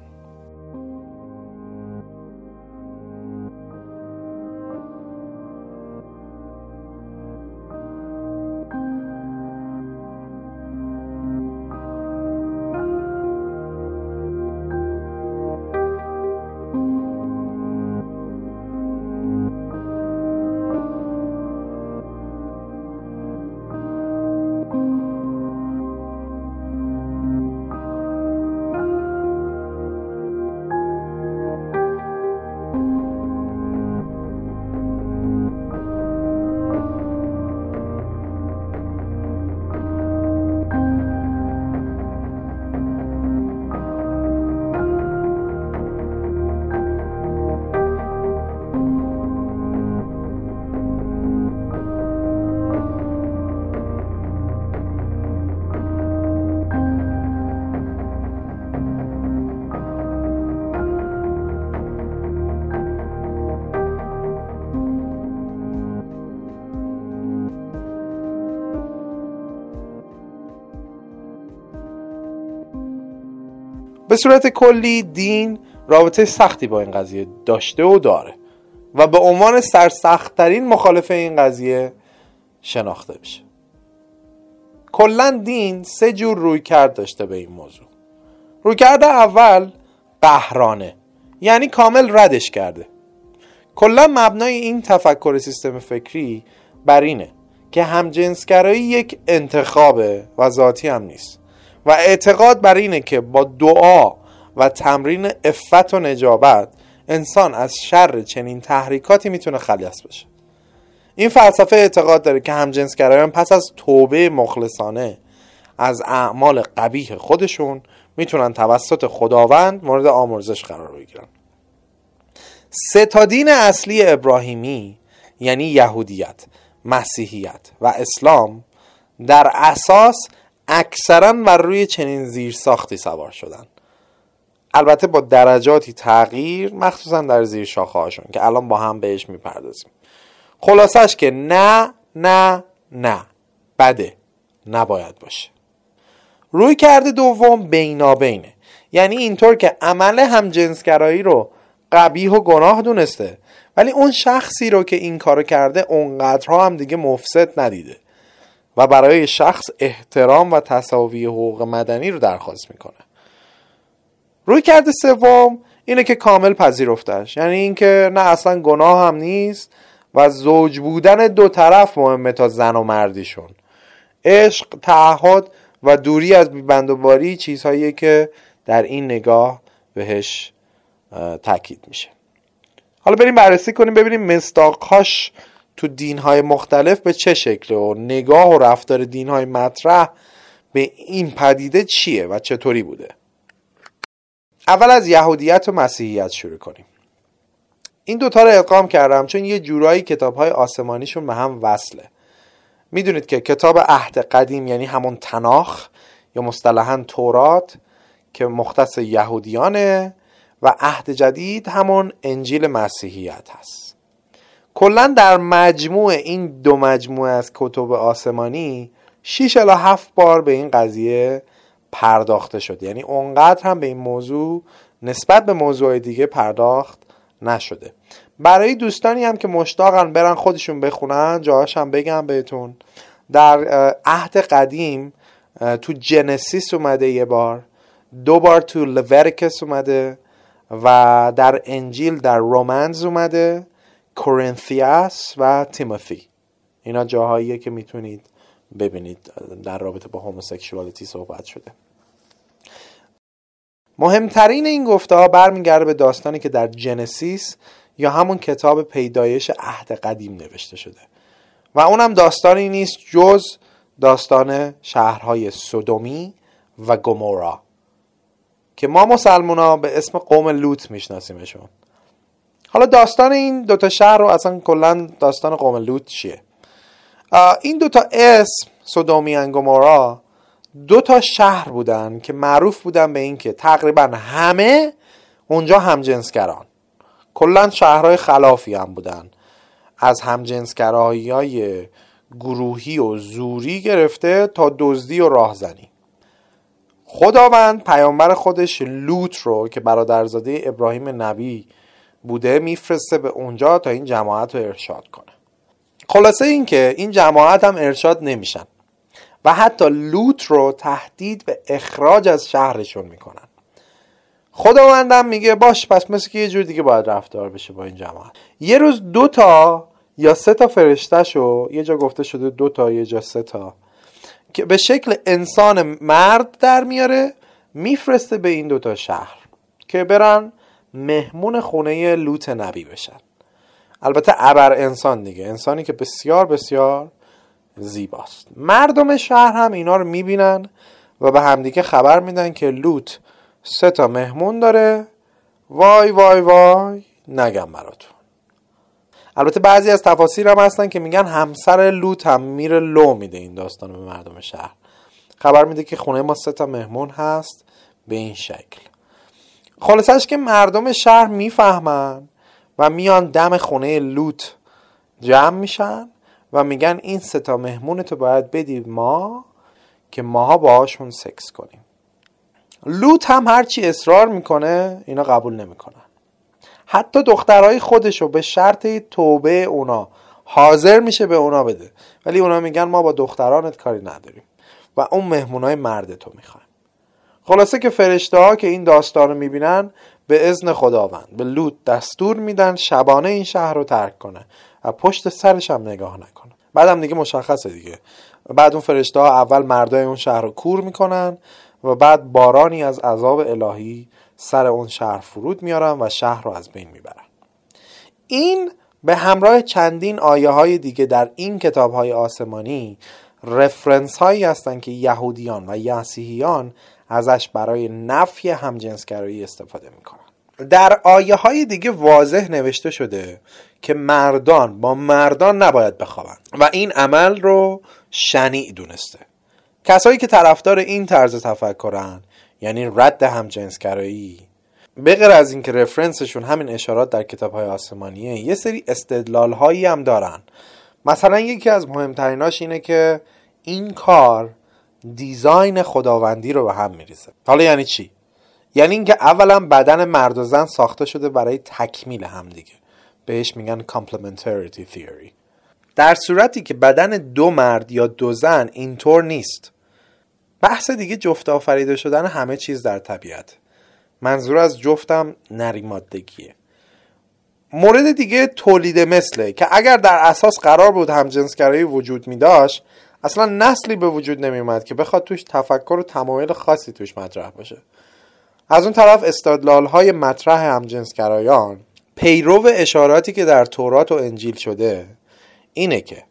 S1: به صورت کلی دین رابطه سختی با این قضیه داشته و داره و به عنوان سرسختترین مخالف این قضیه شناخته بشه کلا دین سه جور روی کرد داشته به این موضوع. روی کرده اول قهرانه یعنی کامل ردش کرده. کلا مبنای این تفکر سیستم فکری بر اینه که همجنسگرایی یک انتخابه و ذاتی هم نیست. و اعتقاد بر اینه که با دعا و تمرین افت و نجابت انسان از شر چنین تحریکاتی می‌تونه خلیص بشه. این فلسفه اعتقاد داره که همجنسگرایان پس از توبه مخلصانه از اعمال قبیح خودشون می‌تونن توسط خداوند مورد آمرزش قرار بگیرن. سه تا دین اصلی ابراهیمی یعنی یهودیت مسیحیت و اسلام در اساس اکثرا بر روی چنین زیر ساختی سوار شدن. البته با درجاتی تغییر مخصوصا در زیر شاخه هاشون که الان با هم بهش می‌پردازیم. خلاصش که نه نه نه. بده. نباید باشه. روی کرده دوم بینابینه. یعنی اینطور که عمل هم جنسگرایی رو قبیح و گناه دونسته ولی اون شخصی رو که این کارو کرده اونقدرها هم دیگه مفسد ندیده. و برای شخص احترام و تصاوی حقوق مدنی رو درخواست می‌کنه. روی کرده سوم اینه که کامل پذیرفتش. یعنی اینکه نه اصلا گناه هم نیست و زوج بودن دو طرف مهمه تا زن و مردیشون. عشق تعهد و دوری از بیبند و باری چیزهایی که در این نگاه بهش تاکید میشه. حالا بریم بررسی کنیم ببینیم مستاقهاش تو دینهای مختلف به چه شکله و نگاه و رفتار دینهای مطرح به این پدیده چیه و چطوری بوده؟ اول از یهودیت و مسیحیت شروع کنیم. این دوتا رو ادغام کردم چون یه جورایی کتاب های آسمانیشون به هم وصله. می‌دونید که کتاب عهد قدیم یعنی همون تناخ یا مصطلحا تورات که مختص یهودیانه و عهد جدید همون انجیل مسیحیت هست. کلا در مجموع این دو مجموعه از کتب آسمانی 6 الا 7 بار به این قضیه پرداخته شد. یعنی اونقدر هم به این موضوع نسبت به موضوع دیگه پرداخت نشده. برای دوستانی هم که مشتاقن برن خودشون بخونن جاهاش هم بگم بهتون. در عهد قدیم تو جنسیس اومده یه بار دو بار تو لورکس اومده و در انجیل در رومنز اومده. کورنثیاس و تیموثی. اینا جاهاییه که می‌تونید ببینید در رابطه با هوموسکشوالیتی صحبت شده. مهمترین این گفته ها برمیگرده به داستانی که در جنسیس یا همون کتاب پیدایش عهد قدیم نوشته شده. و اونم داستانی نیست جز داستان شهرهای سودومی و گمورا که ما مسلمان ها به اسم قوم لوط میشناسیمشون. حالا داستان این دوتا شهر رو اصلا کلا داستان قوم لوط چیه؟ این دوتا اسم سودومی و گمورا دو تا شهر بودن که معروف بودن به اینکه تقریبا همه اونجا همجنسگران. کلا شهرهای خلافی هم بودن. از همجنسگرایی های گروهی و زوری گرفته تا دزدی و راهزنی. خداوند پیامبر خودش لوط رو که برادرزاده ابراهیم نبی بوده میفرسته به اونجا تا این جماعت رو ارشاد کنه. خلاصه اینکه این جماعت هم ارشاد نمیشن و حتی لوط رو تهدید به اخراج از شهرشون می‌کنن. خداوندم میگه باش پس مثل که یه جور دیگه باید رفتار بشه با این جماعت. یه روز دو تا یا سه تا فرشتهشو یه جا گفته شده دو تا یه جا سه تا که به شکل انسان مرد در میاره میفرسته به این دوتا شهر که برن مهمون خونه لوط نبی بشن. البته ابر انسان دیگه. انسانی که بسیار بسیار زیباست. مردم شهر هم اینا رو می‌بینن و به همدیگه خبر میدن که لوط سه تا مهمون داره. وای وای وای نگم براتون. البته بعضی از تفاسیر هم هستن که میگن همسر لوط هم میره لو میده این داستان به مردم شهر. خبر میده که خونه ما سه تا مهمون هست به این شکل. خلاصش که مردم شهر می‌فهمن و میان دم خونه لوط جمع میشن و میگن این سه تا مهمون تو باید بدی ما که ماها باهاشون سکس کنیم. لوط هم هرچی اصرار می‌کنه اینا قبول نمی‌کنن. حتی دخترهای خودشو به شرط توبه اونا حاضر میشه به اونا بده. ولی اونا میگن ما با دخترانت کاری نداریم و اون مهمونای مرد تو می‌خوایم. خلاصه که فرشته ها که این داستان رو می‌بینن به ازن خداوند به لوط دستور میدن شبانه این شهر رو ترک کنه و پشت سرش هم نگاه نکنه. بعدم دیگه مشخصه دیگه. بعد اون فرشته ها اول مردای اون شهر رو کور می‌کنن و بعد بارانی از عذاب الهی سر اون شهر فرود میارن و شهر رو از بین می‌برن. این به همراه چندین آیه های دیگه در این کتاب های آسمانی رفرنس هایی هستند که یهودیان و یسیحیان ازش برای نفی همجنسگرایی استفاده می‌کنن. در آیه های دیگه واضح نوشته شده که مردان با مردان نباید بخوابند و این عمل رو شنیع دونسته. کسایی که طرفدار این طرز تفکرن یعنی رد همجنسگرایی به غیر از اینکه رفرنسشون همین اشارات در کتاب های آسمانیه یه سری استدلال هایی هم دارن. مثلا یکی از مهمتریناش اینه که این کار دیزاین خداوندی رو به هم میریزه. حالا یعنی چی؟ یعنی اینکه اولا بدن مرد و زن ساخته شده برای تکمیل همدیگه بهش میگن complementarity theory. در صورتی که بدن دو مرد یا دو زن اینطور نیست. بحث دیگه جفت آفریده شدن همه چیز در طبیعت. منظور از جفتم نریمادگیه. مورد دیگه تولید مثله که اگر در اساس قرار بود همجنسگرایی وجود می داشت اصلا نسلی به وجود نمی اومد که بخواد توش تفکر و تمایل خاصی توش مطرح باشه. از اون طرف استدلال های مطرح همجنسگرایان پیرو اشاراتی که در تورات و انجیل شده اینه که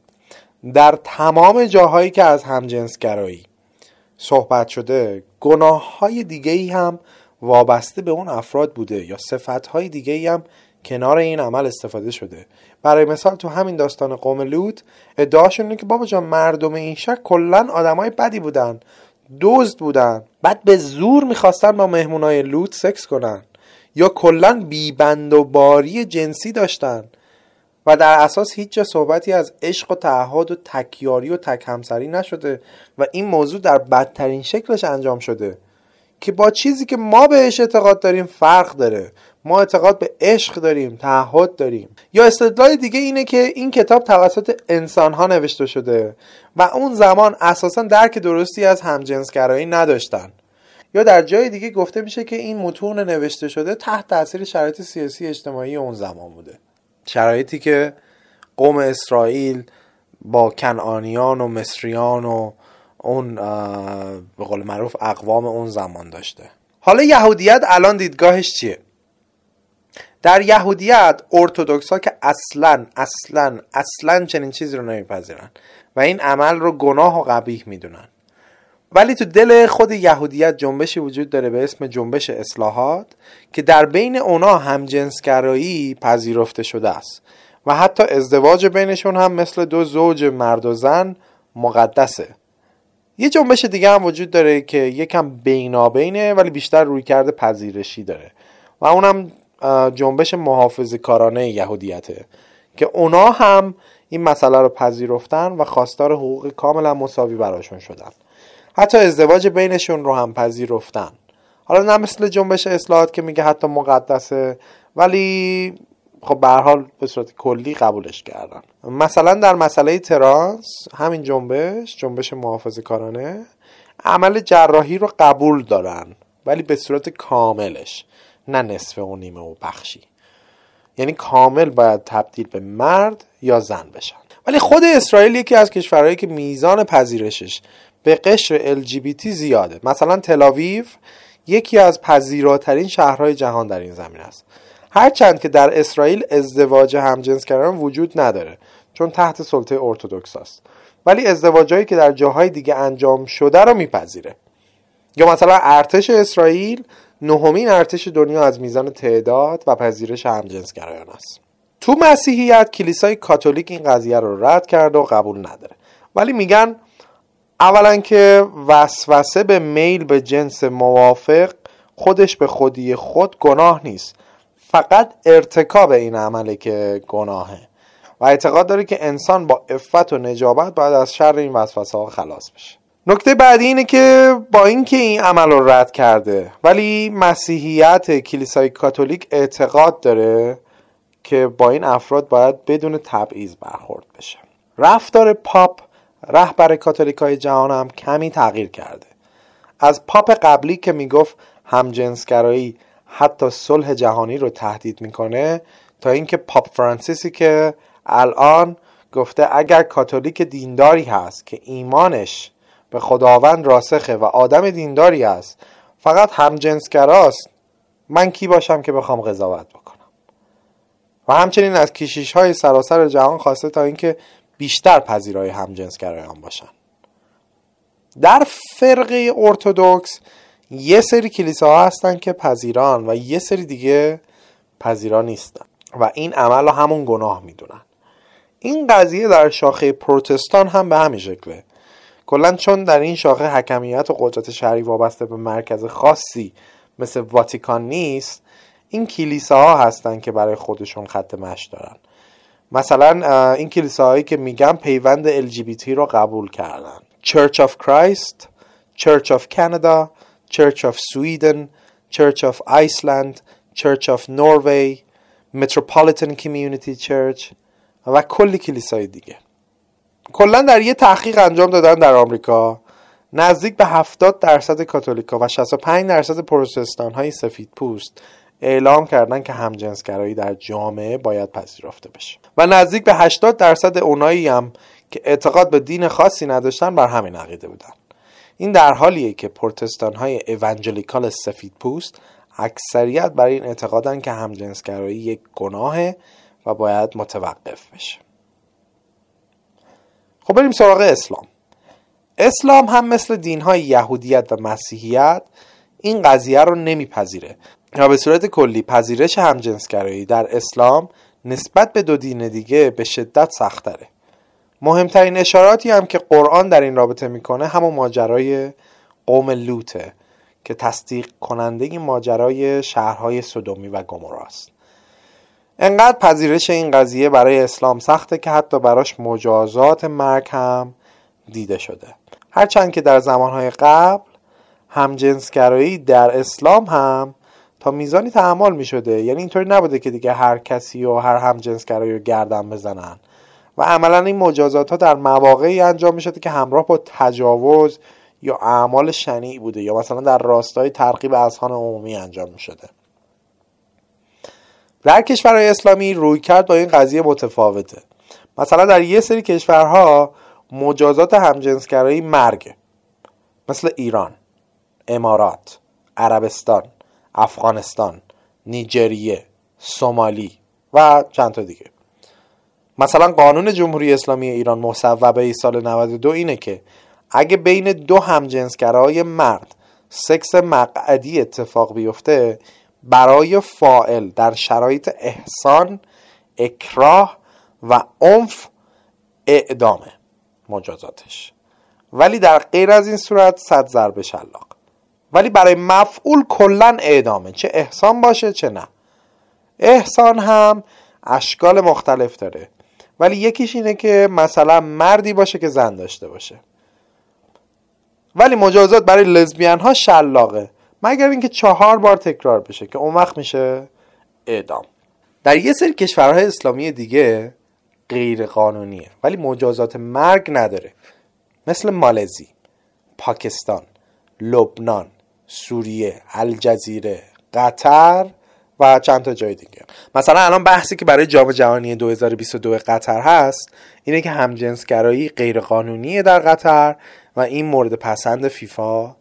S1: در تمام جاهایی که از همجنسگرایی صحبت شده گناه های دیگه ای هم وابسته به اون افراد بوده یا صفت های دیگه ای هم کنار این عمل استفاده شده. برای مثال تو همین داستان قوم لوط ادعاشون اینه که بابا جان مردم این شک کلا آدمای بدی بودن دزد بودن. بعد به زور می‌خواستن با مهمونای لوط سکس کنن. یا کلا بیبند و باری جنسی داشتن. و در اساس هیچ جا صحبتی از عشق و تعهد و تکیاری و تک همسری نشده و این موضوع در بدترین شکلش انجام شده. که با چیزی که ما بهش اعتقاد داریم فرق داره. ما اعتقاد به عشق داریم تعهد داریم. یا استدلال دیگه اینه که این کتاب توسط انسان ها نوشته شده و اون زمان اساسا درک درستی از همجنسگرایی نداشتن. یا در جای دیگه گفته میشه که این متون نوشته شده تحت تاثیر شرایط سیاسی اجتماعی اون زمان بوده. شرایطی که قوم اسرائیل با کنعانیان و مصریان و اون به قول معروف اقوام اون زمان داشته. حالا یهودیت الان دیدگاهش چیه؟ در یهودیت ارتودکس ها که اصلا اصلا اصلا چنین چیزی رو نمیپذیرن و این عمل رو گناه و قبیح می‌دونن. ولی تو دل خود یهودیت جنبشی وجود داره به اسم جنبش اصلاحات که در بین اونا همجنسگرایی پذیرفته شده است و حتی ازدواج بینشون هم مثل دو زوج مرد و زن مقدسه. یه جنبش دیگه هم وجود داره که یکم بینابینه ولی بیشتر روی کرده پذیرشی داره و اونم جنبش محافظ کارانه یهودیته که اونا هم این مسئله رو پذیرفتن و خواستار حقوق کاملا مساوی براشون شدن. حتی ازدواج بینشون رو هم پذیرفتن. حالا نه مثل جنبش اصلاحات که میگه حتی مقدسه ولی خب به حال به صورت کلی قبولش کردن. مثلا در مسئله ترانس همین جنبش جنبش محافظه کارانه عمل جراحی رو قبول دارن ولی به صورت کاملش. نه نصف و نیمه و بخشی. یعنی کامل باید تبدیل به مرد یا زن بشن. ولی خود اسرائیل یکی از کشورهایی که میزان پذیرشش به قشر LGBT زیاده. مثلا تلاویو یکی از پذیراترین شهرهای جهان در این زمین است. هرچند که در اسرائیل ازدواج همجنسگرایان وجود نداره چون تحت سلطه ارتودکس است. ولی ازدواجهایی که در جاهای دیگه انجام شده رو میپذیره. یا مثلا ارتش اسرائیل نهمین ارتش دنیا از میزان تعداد و پذیرش همجنسگرایان است. تو مسیحیت کلیسای کاتولیک این قضیه رو رد کرده و قبول نداره. ولی میگن اولا که وسوسه به میل به جنس موافق خودش به خودی خود گناه نیست. فقط ارتکاب این عمله که گناهه. و اعتقاد داره که انسان با افت و نجابت باید از شر این وسوسه ها خلاص بشه. نکته بعدی اینه که با اینکه این عمل رو رد کرده ولی مسیحیت کلیسای کاتولیک اعتقاد داره که با این افراد باید بدون تبعیض برخورد بشه. رفتار پاپ رهبر کاتولیکای جهان هم کمی تغییر کرده. از پاپ قبلی که می‌گفت همجنسگرایی حتی صلح جهانی رو تهدید می‌کنه تا اینکه پاپ فرانسیسی که الان گفته اگر کاتولیک دینداری هست که ایمانش به خداوند راسخه و آدم دینداری است. فقط همجنسگراست. من کی باشم که بخوام قضاوت بکنم؟ و همچنین از کشیش های سراسر جهان خواسته تا اینکه بیشتر پذیرای همجنسگرایان باشن. در فرقه ارتودکس یه سری کلیساها هستن که پذیران و یه سری دیگه پذیران نیستن. و این عمل رو همون گناه می‌دونن. این قضیه در شاخه پروتستان هم به همین شکله. کلا چون در این شاخه حکمیت و قدرت شهری وابسته به مرکز خاصی مثل واتیکان نیست این کلیساها هستن که برای خودشون خط مش دارن. مثلا این کلیساهایی که میگن پیوند LGBT رو قبول کردن. Church of Christ Church of Canada Church of Sweden Church of Iceland Church of Norway Metropolitan Community Church و کلی کلیسای دیگه. کلا در یه تحقیق انجام دادن در آمریکا. نزدیک به 70 درصد کاتولیکا و 65 درصد پروتستان های سفید پوست اعلام کردن که همجنسگرایی در جامعه باید پذیرفته بشه. و نزدیک به 80 درصد اونایی هم که اعتقاد به دین خاصی نداشتن بر همین عقیده بودن. این در حالیه که پروتستان های ایونجلیکال سفید پوست اکثریت برای این اعتقادن که همجنسگرایی یک گناهه و باید متوقف بشه. خب بریم سراغ اسلام. اسلام هم مثل دینهای یهودیت و مسیحیت این قضیه رو نمیپذیره و به صورت کلی پذیرش همجنسگرایی در اسلام نسبت به دو دین دیگه به شدت سختره. مهمترین اشاراتی هم که قرآن در این رابطه می‌کنه همون ماجرای قوم لوته که تصدیق کننده ماجرای شهرهای صدومی و گموراست انقدر پذیرش این قضیه برای اسلام سخته که حتی براش مجازات مرگ هم دیده شده. هرچند که در زمانهای قبل همجنسگرایی در اسلام هم تا میزانی تحمل می شده یعنی اینطوری نبوده که دیگه هر کسی و هر همجنسگرایی رو گردن بزنن. و عملا این مجازات ها در مواقعی انجام می شده که همراه با تجاوز یا اعمال شنیع بوده یا مثلا در راستای ترغیب اذهان عمومی انجام می شده در کشورهای اسلامی روی کرد با این قضیه متفاوته. مثلا در یه سری کشورها مجازات همجنسگرایی مرگه. مثل ایران امارات عربستان افغانستان نیجریه سومالی و چند تا دیگه. مثلا قانون جمهوری اسلامی ایران مصوبه سال 92 اینه که اگه بین دو همجنسگرای مرد سکس مقعدی اتفاق بیفته برای فائل در شرایط احسان اکراه و عنف اعدامه مجازاتش. ولی در غیر از این صورت صد ضرب شلاق. ولی برای مفعول کلا اعدامه. چه احسان باشه چه نه. احسان هم اشکال مختلف داره. ولی یکیش اینه که مثلا مردی باشه که زن داشته باشه. ولی مجازات برای لزبیان ها شلاقه. مگر اینکه چهار بار تکرار بشه که اون وقت میشه اعدام. در یه سری کشورهای اسلامی دیگه غیر قانونیه ولی مجازات مرگ نداره. مثل مالزی پاکستان لبنان سوریه الجزیره قطر و چند تا جای دیگه. مثلا الان بحثی که برای جام جهانی 2022 قطر هست اینه که همجنسگرایی غیر قانونیه در قطر و این مورد پسند فیفا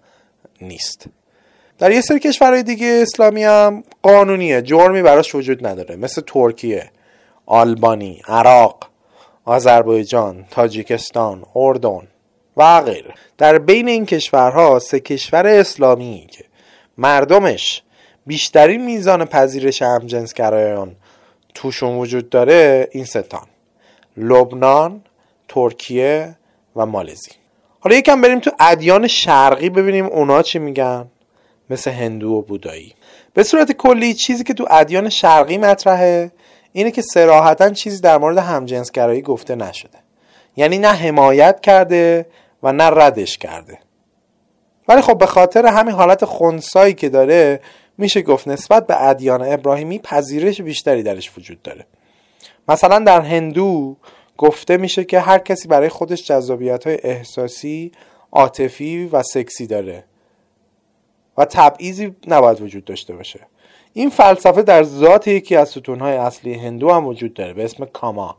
S1: نیست. در یه سری کشورهای دیگه اسلامی هم قانونیه. جرمی براش وجود نداره. مثل ترکیه آلبانی عراق آذربایجان تاجیکستان اردن و غیره. در بین این کشورها سه کشور اسلامی که مردمش بیشترین میزان پذیرش همجنسگرایان توشون وجود داره این ستان لبنان ترکیه و مالزی حالا یکم بریم تو ادیان شرقی ببینیم اونا چی میگن. مثل هندو و بودایی. به صورت کلی چیزی که تو ادیان شرقی مطرحه اینه که سراحتا چیزی در مورد همجنسگرایی گفته نشده. یعنی نه حمایت کرده و نه ردش کرده. ولی خب به خاطر همین حالت خونسایی که داره میشه گفت نسبت به ادیان ابراهیمی پذیرش بیشتری درش وجود داره. مثلا در هندو گفته میشه که هر کسی برای خودش جذابیت های احساسی عاطفی و سکسی داره. و تبعیضی نباید وجود داشته باشه. این فلسفه در ذات یکی از ستونهای اصلی هندو هم وجود داره به اسم کاما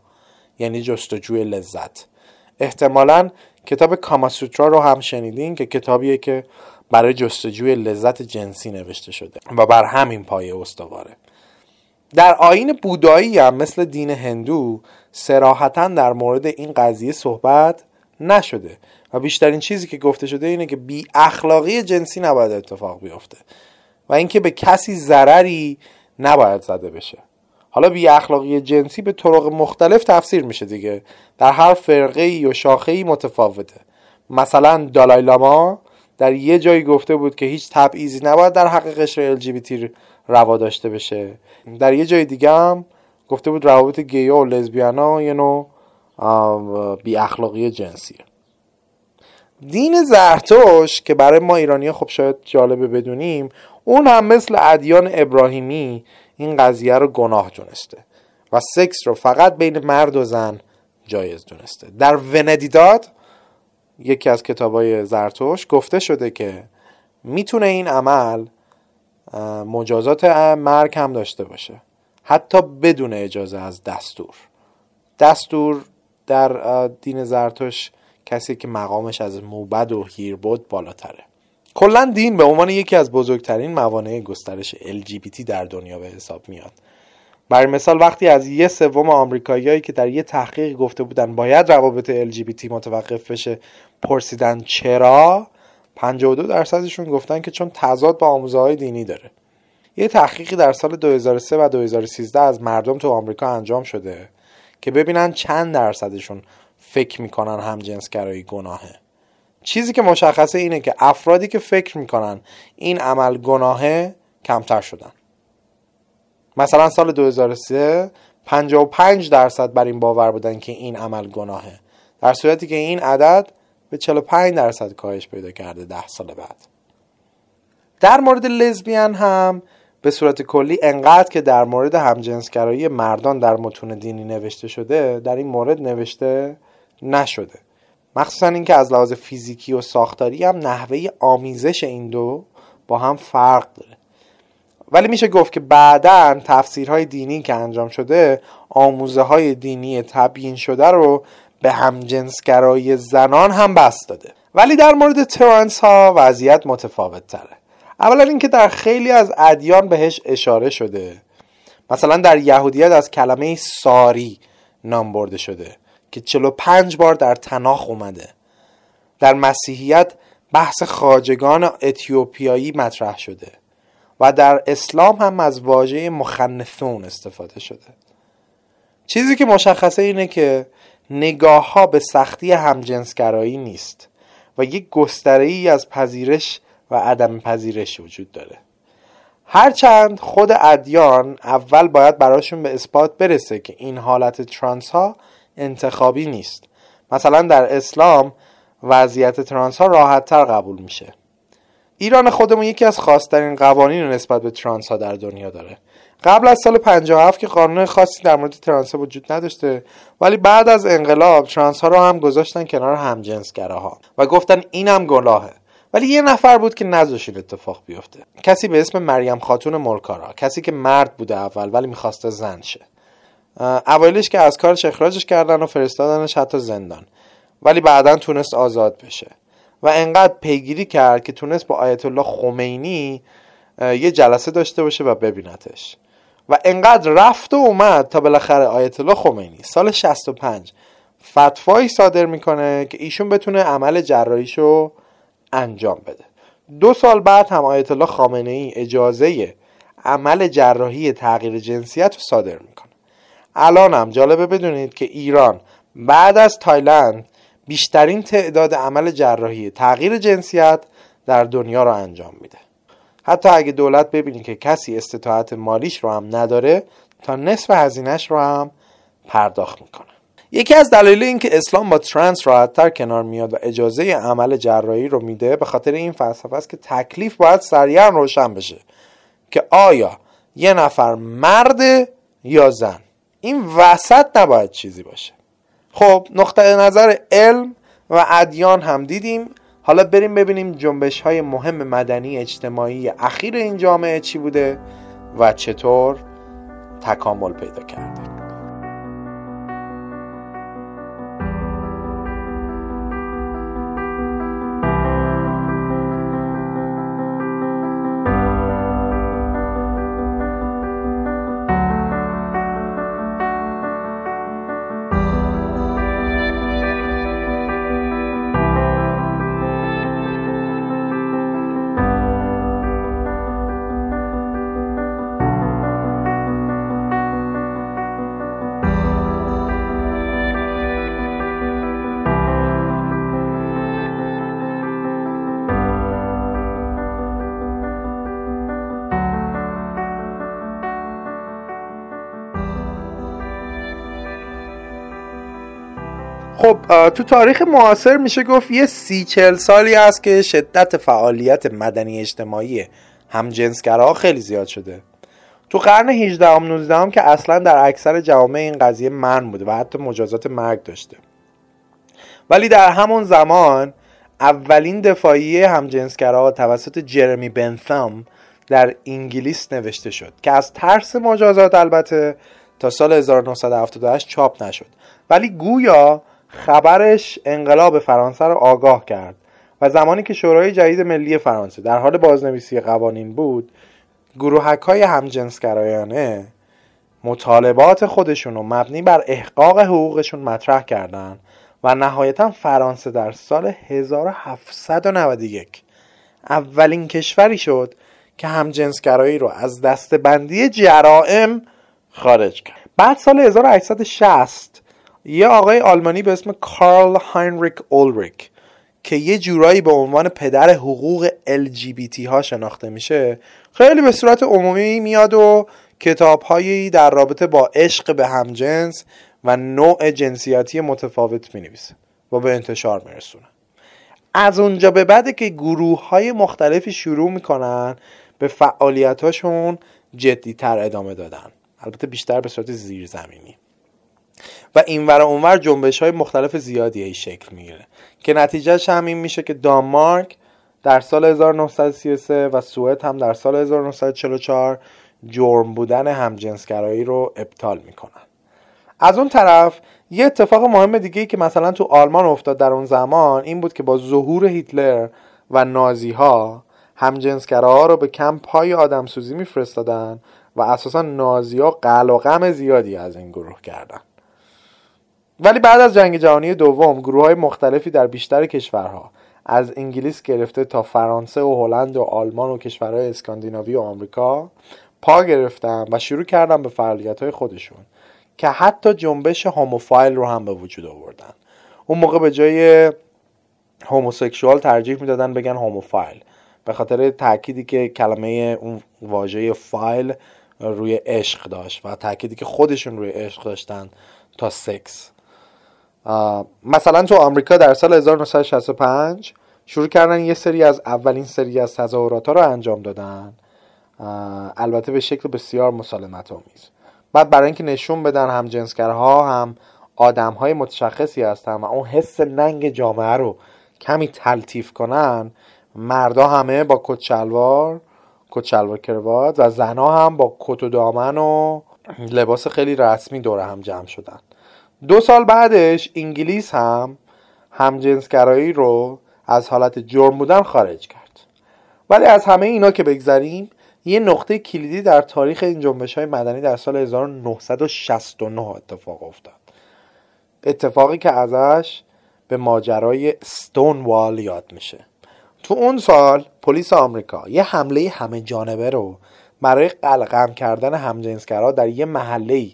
S1: یعنی جستجوی لذت. احتمالا کتاب کاماسوترا رو هم شنیدین که کتابیه که برای جستجوی لذت جنسی نوشته شده و بر همین پایه استواره. در آین بودایی هم مثل دین هندو سراحتا در مورد این قضیه صحبت نشده. و بیشترین چیزی که گفته شده اینه که بی اخلاقی جنسی نباید اتفاق بیفته و اینکه به کسی ضرری نباید زده بشه. حالا بی اخلاقی جنسی به طرق مختلف تفسیر میشه دیگه. در هر فرقه ای و شاخه ای متفاوته. مثلا دالای لاما در یه جایی گفته بود که هیچ تبعیضی نباید در حق قشر LGBT روا داشته بشه. در یه جای دیگه هم گفته بود روابط گیا و لزبیانا یه نوع بی اخلاقی جنسیه. دین زرتوش که برای ما ایرانی خب شاید جالبه بدونیم اون هم مثل ادیان ابراهیمی این قضیه رو گناه دونسته و سکس رو فقط بین مرد و زن جایز دونسته. در وندیداد یکی از کتابای زرتوش گفته شده که می‌تونه این عمل مجازات مرگ هم داشته باشه. حتی بدون اجازه از دستور. دستور در دین زرتوش کسی که مقامش از موبد و هیربود بالاتره. کلا دین به عنوان یکی از بزرگترین موانع گسترش LGBT در دنیا به حساب میاد. برای مثال وقتی از یه سوم آمریکاییایی که در یه تحقیق گفته بودن باید روابط LGBT متوقف بشه پرسیدن چرا 52 درصدشون گفتن که چون تضاد با آموزه های دینی داره. یه تحقیقی در سال 2003 و 2013 از مردم تو آمریکا انجام شده که ببینن چند درصدشون فکر می‌کنن همجنسگرایی گناهه. چیزی که مشخصه اینه که افرادی که فکر می‌کنن این عمل گناهه کمتر شدن. مثلا سال 2003 55 درصد بر این باور بودن که این عمل گناهه. در صورتی که این عدد به 45 درصد کاهش پیدا کرده ده سال بعد. در مورد لزبیان هم به صورت کلی انقدر که در مورد همجنسگرایی مردان در متون دینی نوشته شده در این مورد نوشته نشده. مخصوصا اینکه از لحاظ فیزیکی و ساختاری هم نحوه آمیزش این دو با هم فرق داره. ولی میشه گفت که بعدا تفسیرهای دینی که انجام شده آموزه های دینی تبیین شده رو به همجنسگرایی زنان هم بست داده. ولی در مورد ترانس ها وضعیت متفاوت تره اولا اینکه در خیلی از ادیان بهش اشاره شده. مثلا در یهودیت از کلمه ساری نام برده شده. که 45 بار در تناخ اومده. در مسیحیت بحث خاجگان اتیوپیایی مطرح شده و در اسلام هم از واژه مخنثون استفاده شده. چیزی که مشخصه اینه که نگاه ها به سختی همجنسگرایی نیست و یک گستره ای از پذیرش و عدم پذیرش وجود داره. هرچند خود ادیان اول باید براشون به اثبات برسه که این حالت ترانس ها انتخابی نیست. مثلا در اسلام وضعیت ترانس ها راحت تر قبول میشه. ایران خودمون یکی از خاصترین قوانین نسبت به ترانس ها در دنیا داره. قبل از سال 57 که قانون خاصی در مورد ترانس وجود نداشته ولی بعد از انقلاب ترانس ها رو هم گذاشتن کنار همجنسگراها و گفتن اینم گناهه. ولی یه نفر بود که نذاش این اتفاق بیفته. کسی به اسم مریم خاتون ملکارا کسی که مرد بوده اول ولی می‌خواسته زن شه. اوایلش که از کارش اخراجش کردن و فرستادنش حتی زندان. ولی بعدا تونست آزاد بشه. و انقدر پیگیری کرد که تونست با آیت الله خمینی یه جلسه داشته باشه و ببینتش. و انقدر رفت و اومد تا بالاخره آیت الله خمینی. سال 65 فتوایی صادر می‌کنه که ایشون بتونه عمل جراحیشو انجام بده. دو سال بعد هم آیت الله خامنه ای اجازه عمل جراحی تغییر جنسیت رو صادر می‌کنه. الان هم جالبه بدونید که ایران بعد از تایلند بیشترین تعداد عمل جراحی تغییر جنسیت در دنیا رو انجام میده. حتی اگه دولت ببینی که کسی استطاعت مالیش رو هم نداره تا نصف هزینهش رو هم پرداخت می‌کنه. یکی از دلایل اینکه اسلام با ترنس راحتتر کنار میاد و اجازه عمل جراحی رو میده به خاطر این فلسفه است که تکلیف باید سریعا روشن بشه که آیا یه نفر مرد یا زن؟ این وسط نباید چیزی باشه. خب نقطه نظر علم و ادیان هم دیدیم. حالا بریم ببینیم جنبش های مهم مدنی اجتماعی اخیر این جامعه چی بوده و چطور تکامل پیدا کرده. تو تاریخ معاصر میشه گفت یه سی چل سالی هست که شدت فعالیت مدنی اجتماعی همجنسگراها خیلی زیاد شده. تو قرن 18 هم 19 هم که اصلا در اکثر جوامع این قضیه من بوده و حتی مجازات مرگ داشته. ولی در همون زمان اولین دفاعیه همجنسگراها توسط جرمی بنثام در انگلیس نوشته شد که از ترس مجازات البته تا سال 1978 چاپ نشد. ولی گویا خبرش انقلاب فرانسه را آگاه کرد و زمانی که شورای جدید ملی فرانسه در حال بازنویسی قوانین بود گروهک های همجنسگرایانه مطالبات خودشون رو مبنی بر احقاق حقوقشون مطرح کردند و نهایتا فرانسه در سال 1791 اولین کشوری شد که همجنسگرایی رو از دستبندی جرائم خارج کرد. بعد سال 1860 یه آقای آلمانی به اسم کارل هاینریک اولریک که یه جورایی به عنوان پدر حقوق LGBT ها شناخته میشه خیلی به صورت عمومی میاد و کتاب هایی در رابطه با عشق به همجنس و نوع جنسیتی متفاوت می نویسه و به انتشار میرسونه. از اونجا به بعده که گروه های مختلفی شروع می‌کنن به فعالیت هاشون جدی تر ادامه دادن. البته بیشتر به صورت زیرزمینی. و اینور و اونور جنبش های مختلف زیادی ای شکل می‌گیره. که نتیجهش هم این میشه که دانمارک در سال 1933 و سوئد هم در سال 1944 جرم بودن همجنسگرایی رو ابطال می‌کنن. از اون طرف یه اتفاق مهم دیگه ای که مثلا تو آلمان افتاد در اون زمان این بود که با ظهور هیتلر و نازی ها همجنسگراها رو به کمپ های آدمسوزی میفرستادن و اساسا نازی ها قل و غم زیادی از این گروه کردن. ولی بعد از جنگ جهانی دوم گروه های مختلفی در بیشتر کشورها از انگلیس گرفته تا فرانسه و هلند و آلمان و کشورهای اسکاندیناوی و آمریکا پا گرفتن و شروع کردن به فعالیت های خودشون که حتی جنبش هوموفایل رو هم به وجود آوردن. اون موقع به جای هوموسکشوال ترجیح می‌دادن بگن هوموفایل به خاطر تأکیدی که کلمه اون واژه فایل روی عشق داشت و تأکیدی که خودشون روی عشق داشتن تا سکس مثلا تو آمریکا در سال 1965 شروع کردن یه سری از اولین سری از تظاهرات ها رو انجام دادن. البته به شکل بسیار مسالمت آمیز بعد برای اینکه نشون بدن هم جنسگرها هم آدم های متشخصی هستن و اون حس ننگ جامعه رو کمی تلطیف کنن مردا همه با کت شلوار کت کروات و زنها هم با کت و دامن و لباس خیلی رسمی دور هم جمع شدن. دو سال بعدش انگلیس هم همجنسگرایی رو از حالت جرم بودن خارج کرد. ولی از همه اینا که بگذریم یه نقطه کلیدی در تاریخ این جنبش های مدنی در سال 1969 اتفاق افتاد. اتفاقی که ازش به ماجرای ستون وال یاد میشه. تو اون سال پلیس آمریکا یه حمله همه جانبه رو برای قلقم کردن همجنسگرا در یه محله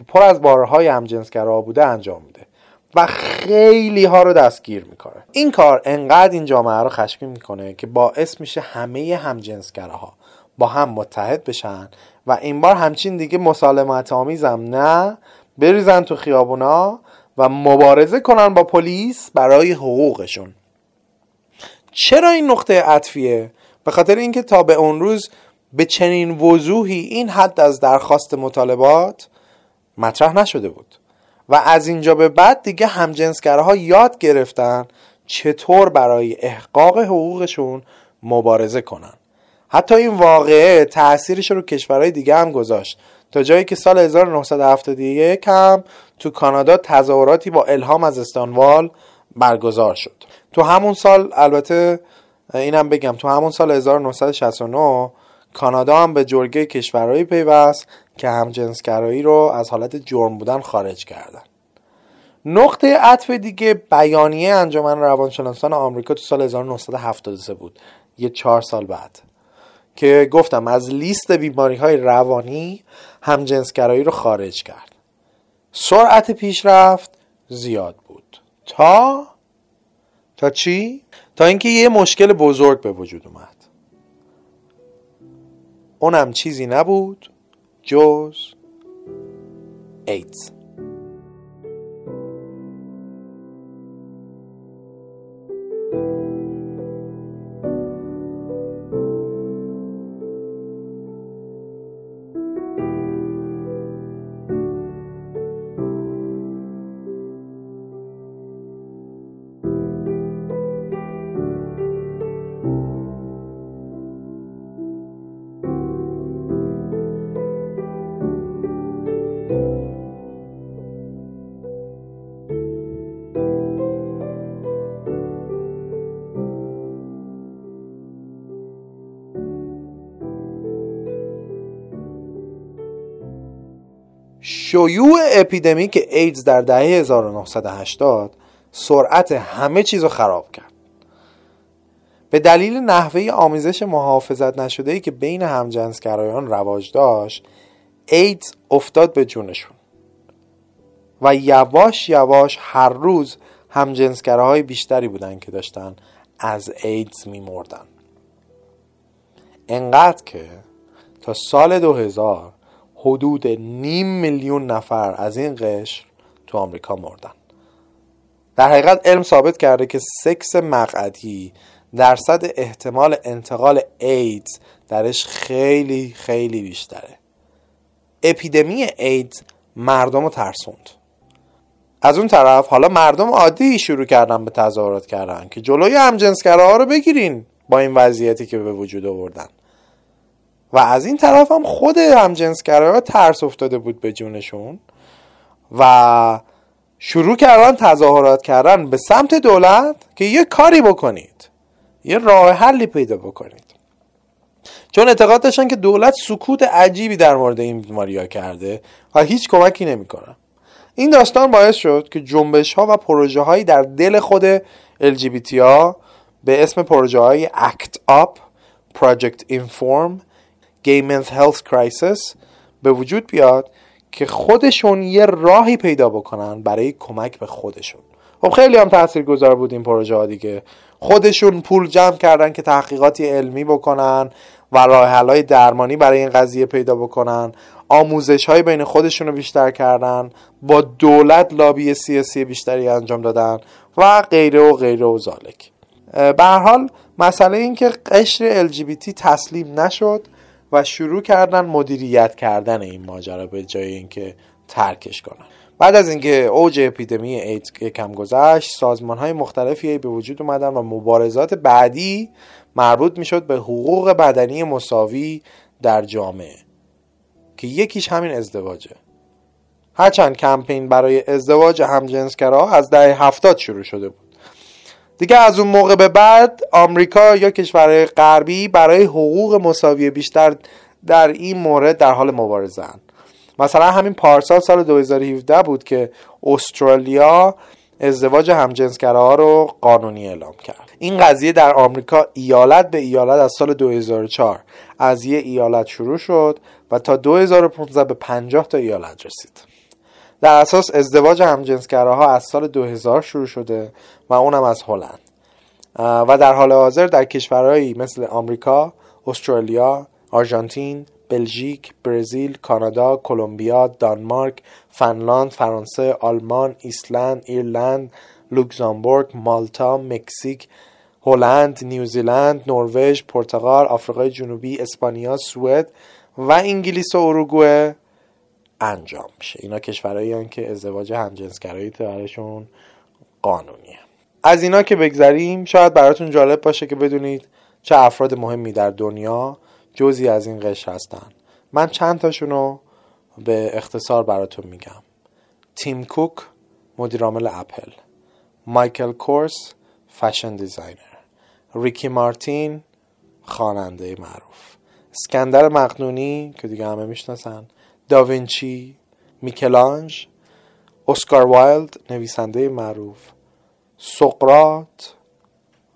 S1: که پر از بارهای همجنسگرا بوده انجام میده و خیلی ها رو دستگیر می‌کنه. این کار انقدر این جامعه رو خشمگین می‌کنه که باعث میشه همه همجنسگراها با هم متحد بشن و این بار همچین دیگه مسالمت آمیزم نه بریزن تو خیابونا و مبارزه کنن با پلیس برای حقوقشون. چرا این نقطه عطفیه؟ به خاطر اینکه تا به اون روز به چنین وضوحی این حد از درخواست مطالبات مطرح نشده بود. و از اینجا به بعد دیگه همجنسگرها یاد گرفتن چطور برای احقاق حقوقشون مبارزه کنن. حتی این واقعه تاثیرش رو کشورهای دیگه هم گذاشت. تا جایی که سال 1971 هم تو کانادا تظاهراتی با الهام از استانوال برگزار شد. تو همون سال البته اینم بگم تو همون سال 1969 کانادا هم به جرگه کشورهایی پیوست که همجنسگرایی رو از حالت جرم بودن خارج کردن. نقطه عطف دیگه بیانیه انجمن روانشناسان آمریکا تو سال 1973 بود. یه چهار سال بعد. که گفتم از لیست بیماری های روانی همجنسگرایی رو خارج کرد. سرعت پیشرفت زیاد بود. تا؟ تا چی؟ تا اینکه یه مشکل بزرگ به وجود اومد. اونم چیزی نبود. جز ایدز شیوع اپیدمیک ایدز در دهه 1980 سرعت همه چیز رو خراب کرد. به دلیل نحوه آمیزش محافظت نشده ای که بین همجنسگرایان رواج داشت ایدز افتاد به جونشون. و یواش یواش هر روز همجنسگراهای بیشتری بودن که داشتن از ایدز میمردن. انقدر که تا سال 2000 حدود نیم میلیون نفر از این قشر تو آمریکا مردن. در حقیقت علم ثابت کرده که سکس مقعدی درصد احتمال انتقال ایدز درش خیلی خیلی بیشتره. اپیدمی ایدز مردم رو ترسوند. از اون طرف حالا مردم عادی شروع کردن به تظاهرات کردن که جلوی همجنسگراها رو بگیرین با این وضعیتی که به وجود آوردن. و از این طرف هم خود همجنسگراها ترس افتاده بود به جونشون و شروع کردن تظاهرات کردن به سمت دولت که یه کاری بکنید یه راه حلی پیدا بکنید. چون اعتقاد داشتن که دولت سکوت عجیبی در مورد این بیماری ها کرده و هیچ کمکی نمی‌کنه. این داستان باعث شد که جنبش ها و پروژه هایی در دل خود LGBT ها به اسم پروژه های ACT UP Project Inform Gay Men's Health Crisis به وجود بیاد که خودشون یه راهی پیدا بکنن برای کمک به خودشون. خب خیلی هم تأثیر گذار بود این پروژه ها دیگه. خودشون پول جمع کردن که تحقیقاتی علمی بکنن و راه درمانی برای این قضیه پیدا بکنن. آموزش های بین خودشون رو بیشتر کردن. با دولت لابی سیاسی بیشتری انجام دادن و غیره و غیره و زالک. به حال مسئله این که قشر LGBT تسلیم نشد و شروع کردن مدیریت کردن این ماجرا به جای اینکه ترکش کنن. بعد از اینکه اوج اپیدمی ایدز کم گذشت سازمان های مختلفی به وجود اومدن و مبارزات بعدی مربوط می‌شد به حقوق بدنی مساوی در جامعه که یکیش همین ازدواجه. هرچند کمپین برای ازدواج همجنسگراها از دهه هفتاد شروع شده بود. دیگه از اون موقع به بعد آمریکا یا کشورهای غربی برای حقوق مساوی بیشتر در این مورد در حال مبارزه مثلا همین پارسال سال 2017 بود که استرالیا ازدواج همجنسگراها رو قانونی اعلام کرد. این قضیه در آمریکا ایالت به ایالت از سال 2004 از یه ایالت شروع شد و تا 2015 به 50 تا ایالت رسید. در اساس ازدواج همجنسگراها از سال 2000 شروع شده و اونم از هلند. و در حال حاضر در کشورهایی مثل آمریکا، استرالیا، آرژانتین، بلژیک، برزیل، کانادا، کلمبیا، دانمارک، فنلاند، فرانسه، آلمان، ایسلند، ایرلند، لوکزامبورگ، مالتا، مکزیک، هلند، نیوزیلند، نروژ، پرتغال، آفریقای جنوبی، اسپانیا، سوئد و انگلیس و اروگوئه انجام میشه. اینا کشورهایی که ازدواج همجنسگرایی برایشون قانونیه. از اینا که بگذریم شاید براتون جالب باشه که بدونید چه افراد مهمی در دنیا جزی از این قشر هستن. من چند تاشون رو به اختصار براتون میگم. تیم کوک مدیرعامل اپل. مایکل کورس fashion designer. ریکی مارتین خواننده معروف. اسکندر مقدونی که دیگه همه می‌شناسن. داوینچی میکلانژ اسکار وایلد نویسنده معروف سقراط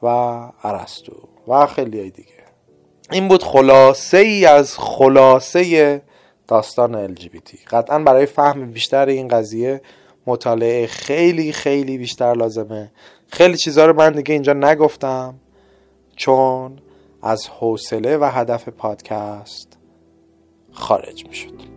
S1: و ارسطو و خیلی دیگه. این بود خلاصه ای از خلاصه داستان LGBT قطعا برای فهم بیشتر این قضیه مطالعه خیلی خیلی بیشتر لازمه. خیلی چیزها رو من دیگه اینجا نگفتم چون از حوصله و هدف پادکست خارج می